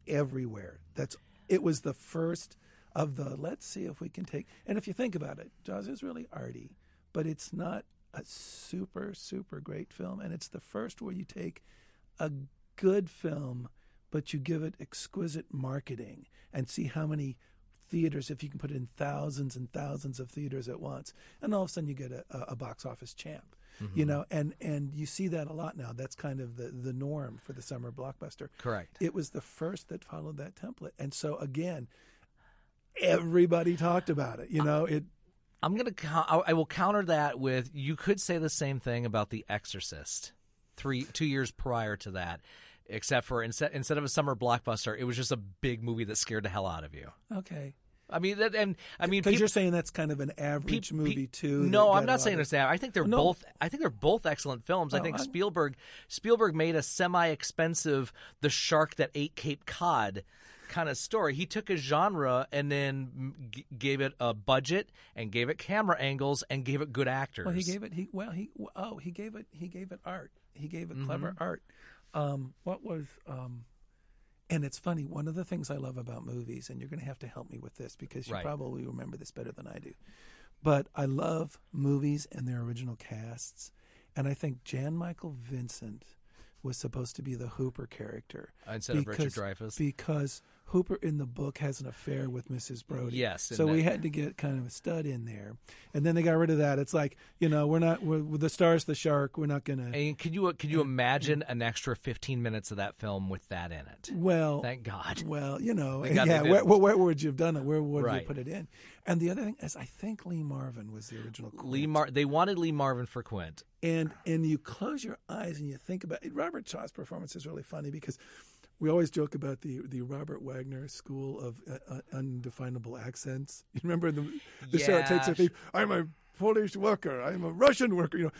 everywhere. That's it was the first of the let's see if we can take and if you think about it, Jaws is really arty, but it's not a super super great film and it's the first where you take a good film but you give it exquisite marketing and see how many theaters if you can put in thousands and thousands of theaters at once and all of a sudden you get a, a box office champ you mm-hmm. know and and you see that a lot now that's kind of the the norm for the summer blockbuster Correct. it was the first that followed that template and so again everybody talked about it you know it I'm gonna. I will counter that with you could say the same thing about The Exorcist, three two years prior to that, except for instead instead of a summer blockbuster, it was just a big movie that scared the hell out of you. okay I mean, that, and I mean, because you're saying that's kind of an average peop- movie too No, I'm not saying it's that. I think they're No. both. I think they're both excellent films. I Oh, think I'm- Spielberg Spielberg made a semi-expensive "The Shark That Ate Cape Cod" kind of story. He took a genre and then g- gave it a budget and gave it camera angles and gave it good actors. Well, he gave it. He well, he oh, he gave it. He gave it art. He gave it Mm-hmm. clever art. Um, what was? Um, and it's funny. One of the things I love about movies, and you're going to have to help me with this because you Right. probably remember this better than I do. But I love movies and their original casts, and I think Jan Michael Vincent was supposed to be the Hooper character Instead of Richard Dreyfuss? because Hooper in the book has an affair with Mrs. Brody. Yes, so we had to get kind of a stud in there, and then they got rid of that. It's like you know we're not we're, the stars the shark. We're not gonna. And could you could you imagine an extra 15 minutes of that film with that in it? well, Thank God. well, you know, Thank yeah. Where, where, where would you have done it? Where would Right. you put it in? And the other thing is, I think Lee Marvin was the original. Quint. Lee Mar- they wanted Lee Marvin for Quint. and and you close your eyes and you think about it. Robert Shaw's performance is really funny because we always joke about the the Robert Wagner school of uh, uh, undefinable accents. You remember the the show it takes a Yeah. thief. I'm a Polish worker. I'm a Russian worker. You know,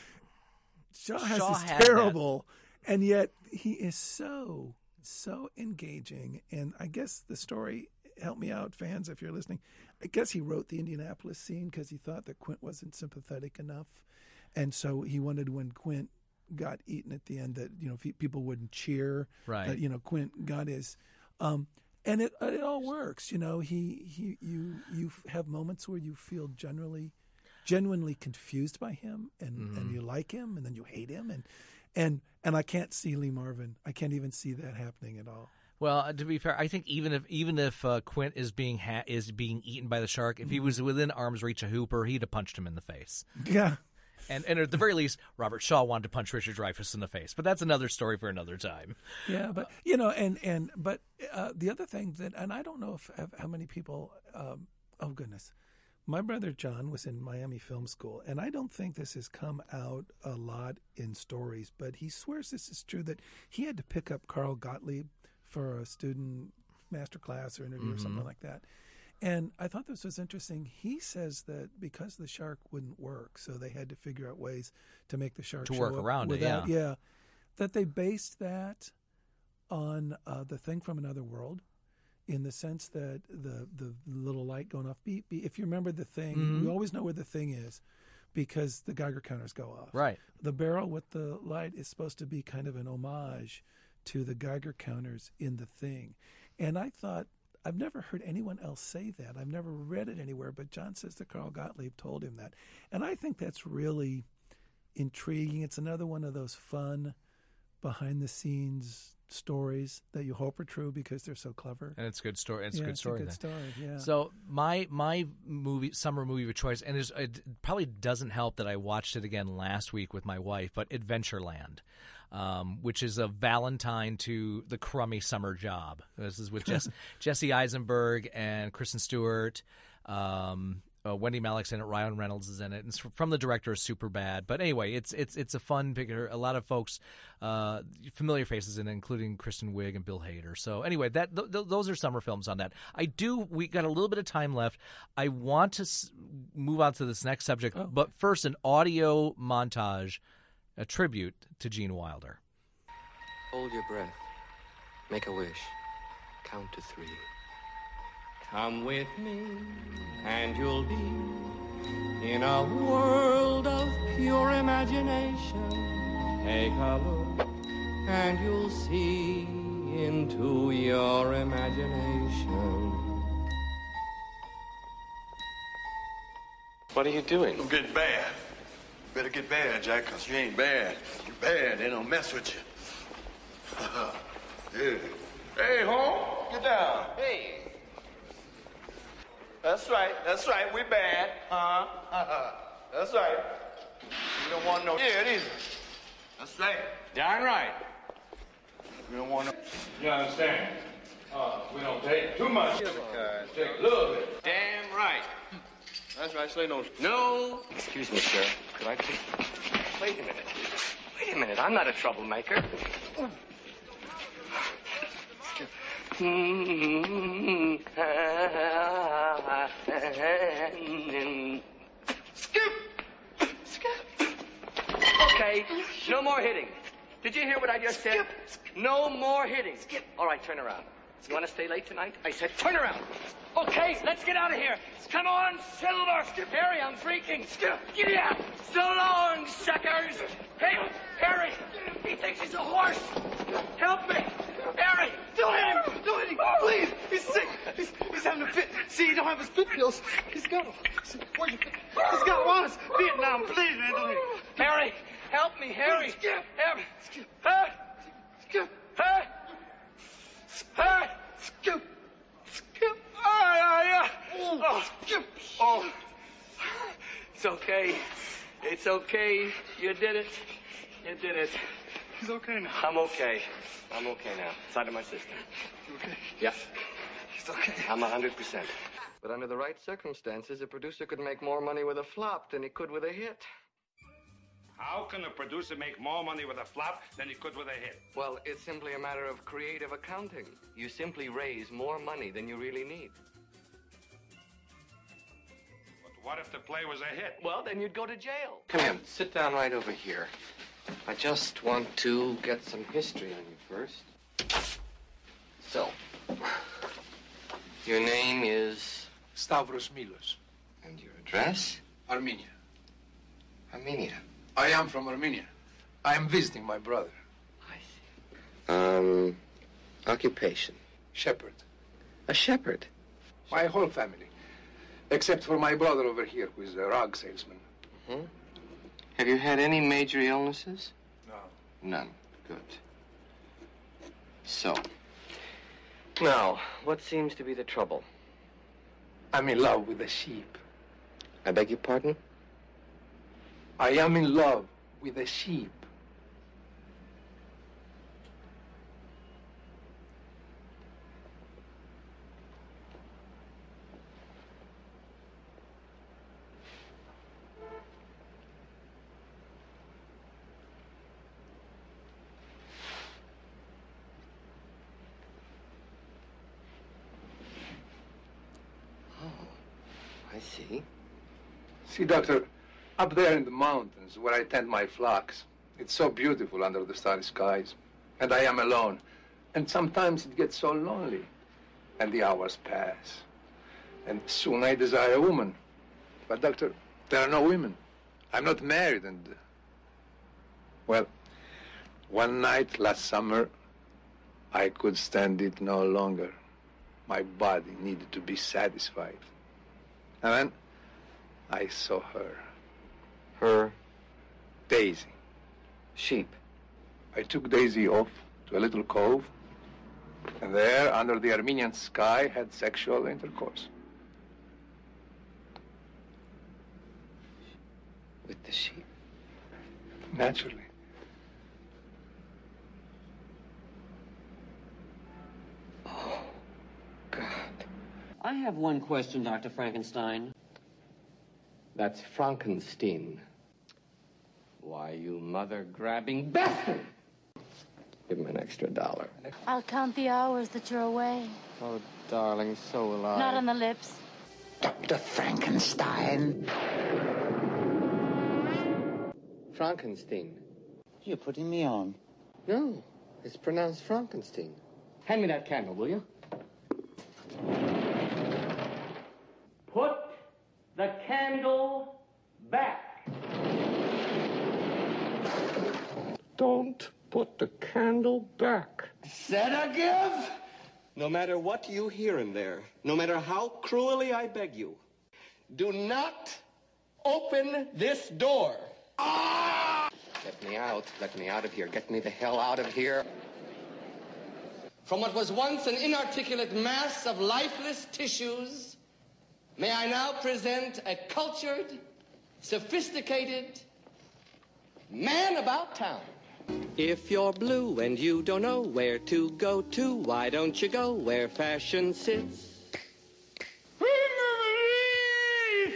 Shaw has Shaw this had that. terrible, and yet he is so so engaging. And I guess the story. Help me out, fans, if you're listening. I guess he wrote the Indianapolis scene because he thought that Quint wasn't sympathetic enough, and so he wanted when Quint got eaten at the end that you know people wouldn't cheer Right. that you know Quint got his um and it it all works you know he he you you have moments where you feel generally genuinely confused by him and Mm-hmm. and you like him and then you hate him and and and I can't see Lee Marvin I can't even see that happening at all Well, uh, to be fair, I think even if even if uh, Quint is being ha- is being eaten by the shark, if Mm-hmm. he was within arm's reach of Hooper, he'd have punched him in the face. yeah And and at the very least, Robert Shaw wanted to punch Richard Dreyfuss in the face. But that's another story for another time. yeah but you know and and but uh, the other thing that and i don't know if, how many people um, oh goodness my brother john was in miami film school and i don't think this has come out a lot in stories but he swears this is true that he had to pick up carl gottlieb for a student master class or interview or Mm-hmm. something like that and I thought this was interesting. He says that because the shark wouldn't work, so they had to figure out ways to make the shark To work around it, without, yeah. yeah, that they based that on uh, the thing from another world, in the sense that the the little light going off. Beep, beep. If you remember the thing, Mm-hmm. we always know where the thing is because the Geiger counters go off. Right. The barrel with the light is supposed to be kind of an homage to the Geiger counters in the thing. And I thought, I've never heard anyone else say that. I've never read it anywhere, but John says that Carl Gottlieb told him that. And I think that's really intriguing. It's another one of those fun behind the scenes stories that you hope are true because they're so clever. And it's a good story. It's yeah, a good it's story. a good then. story. Yeah. So my my movie summer movie of choice, and it probably doesn't help that I watched it again last week with my wife, but Adventureland, um, which is a Valentine to the crummy summer job. This is with Jess, Jesse Eisenberg and Kristen Stewart. Um, uh, Wendie Malick's in it. Ryan Reynolds is in it. And it's from the director of Superbad. But anyway, it's it's it's a fun picture. A lot of folks, uh, familiar faces in it, including Kristen Wiig and Bill Hader. So anyway, that th- th- those are summer films on that. I do. We got a little bit of time left. I want to s- move on to this next subject, but first, an audio montage, a tribute to Gene Wilder. Hold your breath. Make a wish. Count to three. Come with me, and you'll be in a world of pure imagination. Take a look, and you'll see into your imagination. What are you doing? I'm getting bad. Better get bad, Jack, because you ain't bad. You're bad. They don't mess with you. yeah. Hey, home. Get down. Hey. That's right. That's right. We bad. Huh? That's right. You don't want no yeah, either. That's right. Darn right. We don't want no. You understand? Uh, we don't take too much. Take a little bit. Damn right. That's right. No. No. Excuse me, sir. Could I please? Wait a minute. Wait a minute. I'm not a troublemaker. Skip. Skip. Okay, no more hitting. Did you hear what I just said? No more hitting. Skip. All right, turn around. You want to stay late tonight? I said turn around. Okay, let's get out of here. Come on, Silver. Skip. Harry, I'm freaking. Skip. Giddy up. So long, suckers. Hey, Harry. He thinks he's a horse. Help me. Harry, Don't hit him! Don't hit him! Please! He's sick! He's, he's having a fit. See, he don't have his fit pills. He's got them. Where's your fit? He's got one. It's Vietnam. Please, man, don't hit him. Harry, help me, Harry. Skip. Harry. Skip. Huh? Skip. Huh? Huh? Skip. Skip. Ah, yeah, yeah. Oh. Oh. It's okay. It's okay. You did it. You did it. He's okay now. I'm okay. I'm okay now. It's out of my system. You okay? Yeah, He's okay. I'm 100%. But under the right circumstances, a producer could make more money with a flop than he could with a hit. How can a producer make more money with a flop than he could with a hit? Well, it's simply a matter of creative accounting. You simply raise more money than you really need. But what if the play was a hit? Well, then you'd go to jail. Come here. Sit down right over here. I just want to get some history on you first. So, your name is, Stavros Milos, and your address? Armenia. Armenia. I am from Armenia. I am visiting my brother, I see. Um, occupation. Shepherd. A shepherd. My whole family, except for my brother over here, who is a rug salesman. Have you had any major illnesses? No. None. Good. So, now, what seems to be the trouble? I'm in love with a sheep. I beg your pardon? I am in love with a sheep. Oh, I see. See, Doctor, up there in the mountains where I tend my flocks, it's so beautiful under the starry skies. And I am alone. And sometimes it gets so lonely. And the hours pass. And soon I desire a woman. But, Doctor, there are no women. I'm not married and. Well, one night last summer, I could stand it no longer. My body needed to be satisfied. And then I saw her, Her Daisy. sheep. I took Daisy off to a little cove, and there, under the Armenian sky, had sexual intercourse. With the sheep. Naturally. Oh, God. I have one question, Dr. Frankenstein. That's Frankenstein. Why, you mother grabbing bastard! Give him an extra dollar. I'll count the hours that you're away. Oh, darling, so will I. Not on the lips. Dr. Frankenstein. Frankenstein. You're putting me on. No, it's pronounced Frankenstein. Hand me that candle, will you? Put the candle back. Don't put the candle back. Sedative? No matter what you hear in there, no matter how cruelly I beg you, do not open this door. Let me out. Let me out of here. Get me the hell out of here. From what was once an inarticulate mass of lifeless tissues, may I now present a cultured, sophisticated man about town. If you're blue and you don't know where to go to, why don't you go where fashion sits?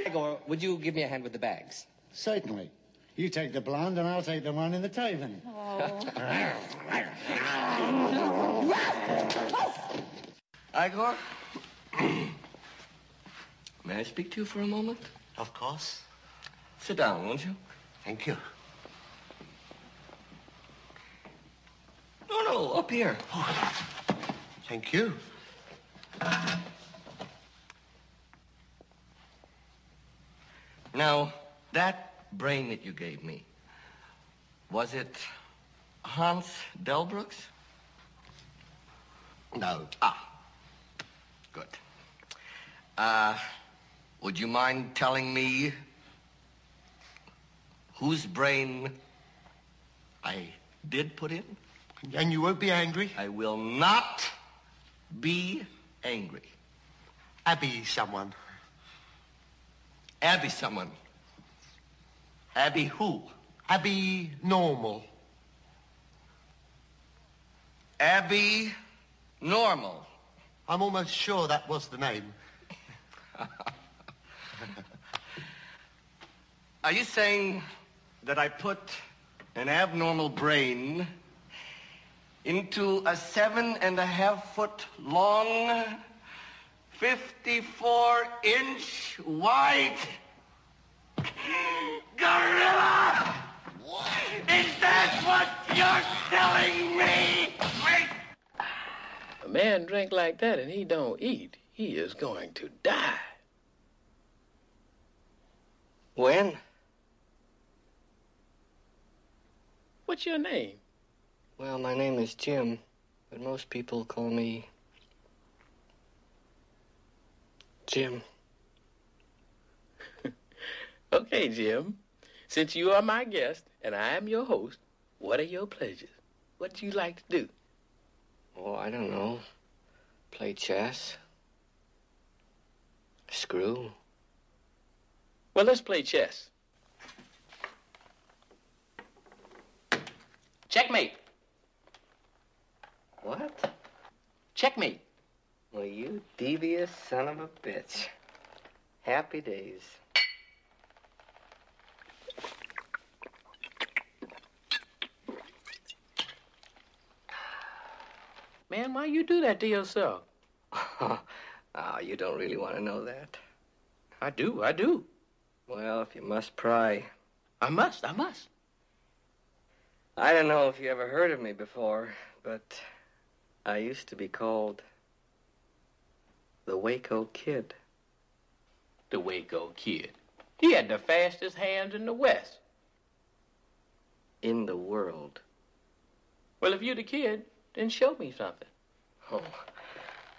Igor, would you give me a hand with the bags? Certainly. You take the blonde and I'll take the one in the tavern. Igor? May I speak to you for a moment? Of course. Sit down, won't you? Thank you. No, no, up here. Thank you. Now, that brain that you gave me, was it Hans Delbruck's? No. Ah, good. Uh, would you mind telling me whose brain I did put in? And you won't be angry? I will not be angry. Abby someone. Abby someone. Abby who? Abby normal. Abby Normal. I'm almost sure that was the name. Are you saying that I put an abnormal brain into a seven and a half foot long, 54 inch wide gorilla? Is that what you're telling me? Wait. A man drink like that and he don't eat, he is going to die. When? What's your name? Well, my name is Jim, but most people call me Jim. Okay, Jim. Since you are my guest and I am your host, what are your pleasures? What do you like to do? Oh, I don't know. Play chess. Screw. Well, let's play chess. Checkmate. What? Checkmate. Well, you devious son of a bitch. Happy days. Man, why you do that to yourself? Ah, you don't really want to know that. I do, I do. Well, if you must pry. I must, I must. I don't know if you ever heard of me before, but I used to be called the Waco Kid. The Waco Kid. He had the fastest hands in the West. In the world. Well, if you're the kid, then show me something. Oh,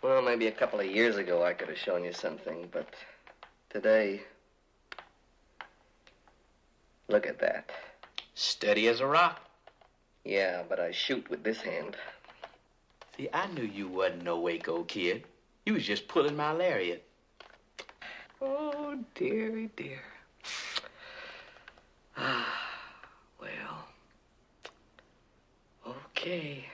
well, maybe a couple of years ago I could have shown you something, but today. Look at that. Steady as a rock. Yeah, but I shoot with this hand. See, I knew you wasn't no Waco kid. You was just pulling my lariat. Oh, dearie dear. Ah, well. Okay.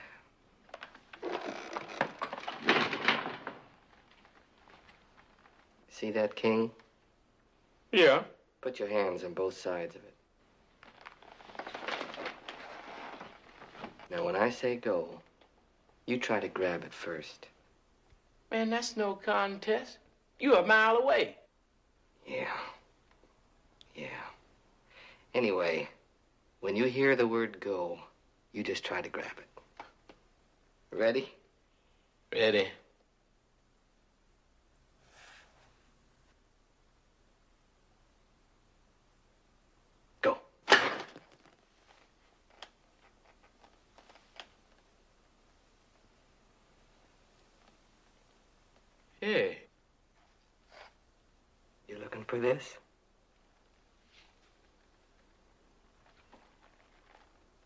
See that king? Yeah. Put your hands on both sides of it. Now, when I say go, you try to grab it first. Man, that's no contest. You're a mile away. Yeah. Yeah. Anyway, when you hear the word go, you just try to grab it. Ready? Ready. Hey, You looking for this?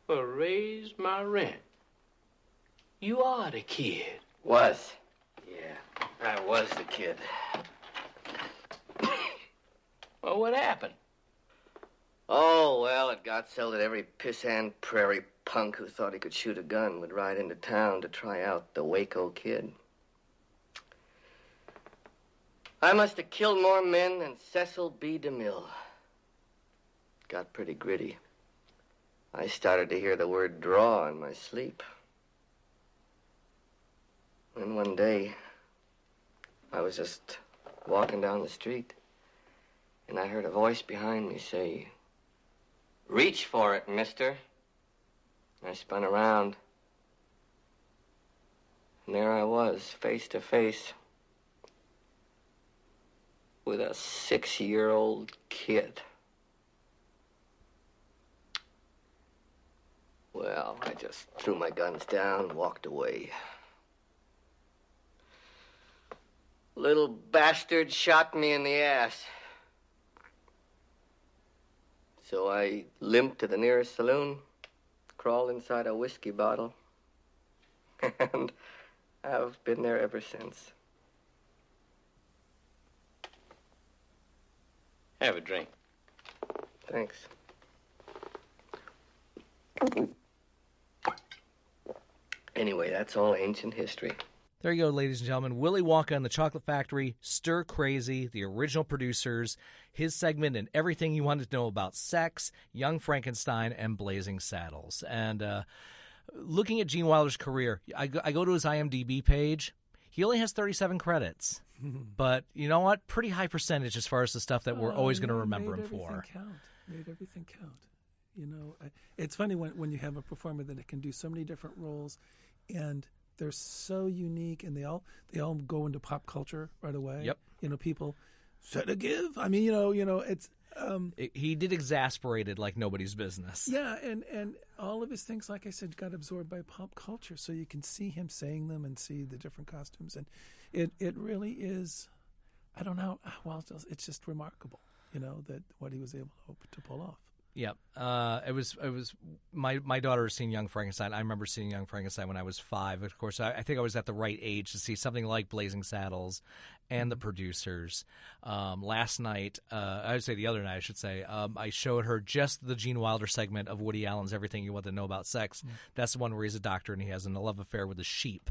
well, raise my rent. You are the kid. Was. Yeah, I was the kid. Well, what happened? Oh, well, it got so that every pissant prairie punk who thought he could shoot a gun would ride into town to try out the Waco kid. I must have killed more men than Cecil B. DeMille. Got pretty gritty. I started to hear the word draw in my sleep. And one day, I was just walking down the street, and I heard a voice behind me say, Reach for it, mister. I spun around. And there I was, face to face with a six year old kid. Well, I just threw my guns down walked away. Little bastard shot me in the ass. So I limped to the nearest saloon, crawled inside a whiskey bottle, and I've been there ever since. Have a drink. Thanks. Anyway, that's all ancient history. There you go, ladies and gentlemen. Willy Wonka and the Chocolate Factory, Stir Crazy, the original producers, his segment, and everything you wanted to know about sex, Young Frankenstein, and Blazing Saddles. And uh, looking at Gene Wilder's career, I go, I go to his IMDb page. He only has 37 credits. But you know what? Pretty high percentage as far as the stuff that we're always going to remember made him everything for. Count. Made everything count. You know, I- it's funny when when you have a performer that can do so many different roles, and they're so unique, and they all they all go into pop culture right away. Yep. You know, people set a give. I mean, you know, you know, it's um, It- he did exasperated like nobody's business. yeah, and and all of his things, like I said, got absorbed by pop culture. So you can see him saying them and see the different costumes, and it it really is. I don't know. Well, it's just- it's just remarkable, you know, that what he was able to, to pull off. Yep. Uh, it was it was my my daughter has seen Young Frankenstein. I remember seeing Young Frankenstein when I was five. Of course, I, I think I was at the right age to see something like Blazing Saddles and the producers. Um, last night, uh, I would say the other night, I should say, um, I showed her just the Gene Wilder segment of Woody Allen's Everything You Want to Know About Sex. That's the one where he's a doctor and he has a love affair with a sheep.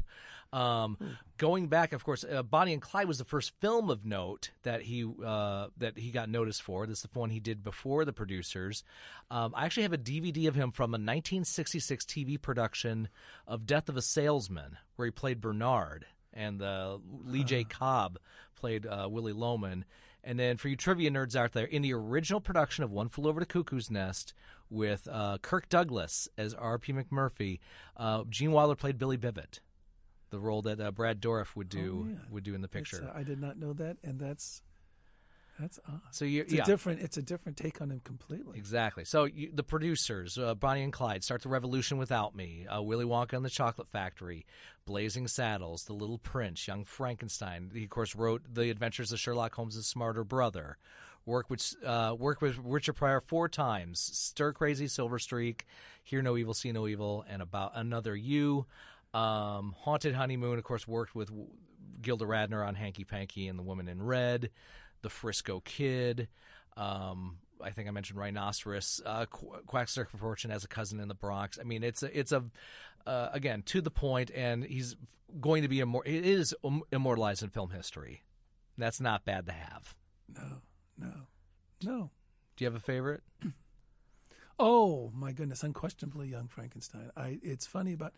Um, Going back, of course, uh, Bonnie and Clyde was the first film of note that he uh, that he got noticed for. This is the one he did before the producers. Um, I actually have a DVD of him from a 1966 TV production of Death of a Salesman, where he played Bernard, and uh, Lee J. Cobb played uh, Willie Loman. And then for you trivia nerds out there, in the original production of One Flew Over the Cuckoo's Nest with uh, Kirk Douglas as R.P. McMurphy, uh, Gene Wilder played Billy Bibbit, the role that uh, Brad Dourif would do Oh, yeah. would do in the picture. uh, I did not know that, and that's that's odd. So you- it's yeah. a different it's a different take on him completely. Exactly. So you, the producers, uh, Bonnie and Clyde, Start the Revolution Without Me, uh, Willy Wonka and the Chocolate Factory, Blazing Saddles, The Little Prince, Young Frankenstein. He, of course, wrote The Adventures of Sherlock Holmes' Smarter Brother. Worked with, uh, worked with Richard Pryor four times. Stir Crazy, Silver Streak, Hear No Evil, See No Evil, and About Another You. Um, Haunted Honeymoon, of course, worked with Gilda Radner on Hanky Panky and The Woman in Red, The Frisco Kid. Um, I think I mentioned Rhinoceros. Uh, Qu- Quackser for Fortune has a cousin in the Bronx. I mean, it's a, it's a uh, again to the point, and he's going to be immor- it is immortalized in film history. That's not bad to have. No, no, no. Do you have a favorite? Oh my goodness, unquestionably Young Frankenstein. I it's funny about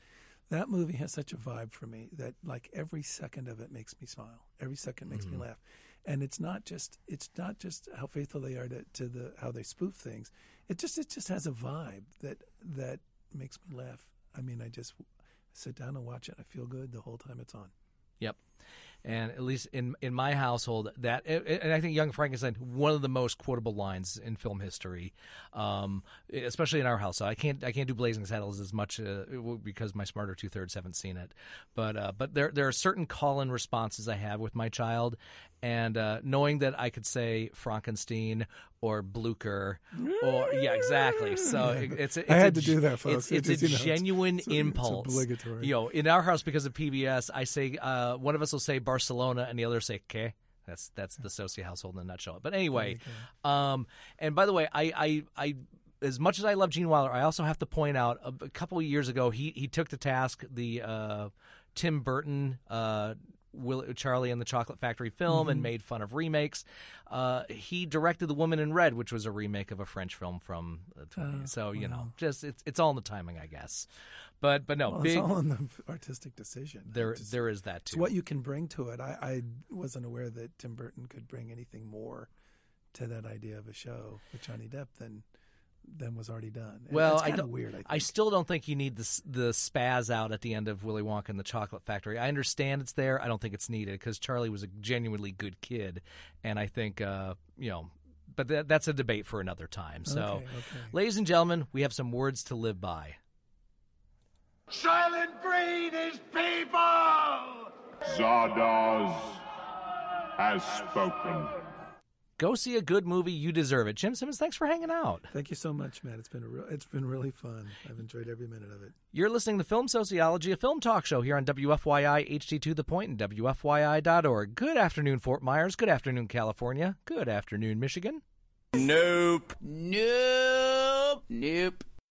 that movie has such a vibe for me that like every second of it makes me smile. Every second makes Mhm. me laugh. And it's not just it's not just how faithful they are to, to the how they spoof things. It just it just has a vibe that that makes me laugh. I mean, I just sit down and watch it. And I feel good the whole time it's on. Yep. And at least in in my household, that and I think Young Frankenstein one of the most quotable lines in film history, um, especially in our house. I can't I can't do Blazing Saddles as much uh, because my smarter two thirds haven't seen it, but uh, but there there are certain call and responses I have with my child, and uh, knowing that I could say Frankenstein or Blucher or yeah exactly. So it, it's, it's I had a, to do that, folks. It's, it's It's, a you know, genuine it's it's impulse. obligatory. You know, in our house because of PBS, I say uh, one of us will say Barcelona and the other say que. That's that's the Socey household in a nutshell. But anyway, um, and by the way, I, I I as much as I love Gene Wilder, I also have to point out a, a couple of years ago he he took to task the uh, Tim Burton. Uh, Will, Charlie and the Chocolate Factory film and Mhm. made fun of remakes. Uh, he directed The Woman in Red, which was a remake of a French film from the 20s. Oh, so you know, just it's it's all in the timing, I guess. But but no, Well, big. it's all in the artistic decision. There It's- there is that It's too. what you can bring to it. I, I wasn't aware that Tim Burton could bring anything more to that idea of a show with Johnny Depp than than was already done. And Well, that's I of don't- weird. I think. I still don't think you need the the spaz out at the end of Willy Wonka and the Chocolate Factory. I understand it's there. I don't think it's needed because Charlie was a genuinely good kid, and I think uh, you know. But that, that's a debate for another time. So, Okay, okay. ladies and gentlemen, we have some words to live by. Soylent Green is people! Zardoz has spoken. Go see a good movie. You deserve it. Jim Simmons, thanks for hanging out. Thank you so much, Matt. It's been a real, it's been really fun. I've enjoyed every minute of it. You're listening to Film Soceyology, a film talk show here on WFYI HD2 the point and WFYI.org. Good afternoon, Fort Myers. Good afternoon, California. Good afternoon, Michigan. Nope. Nope. Nope.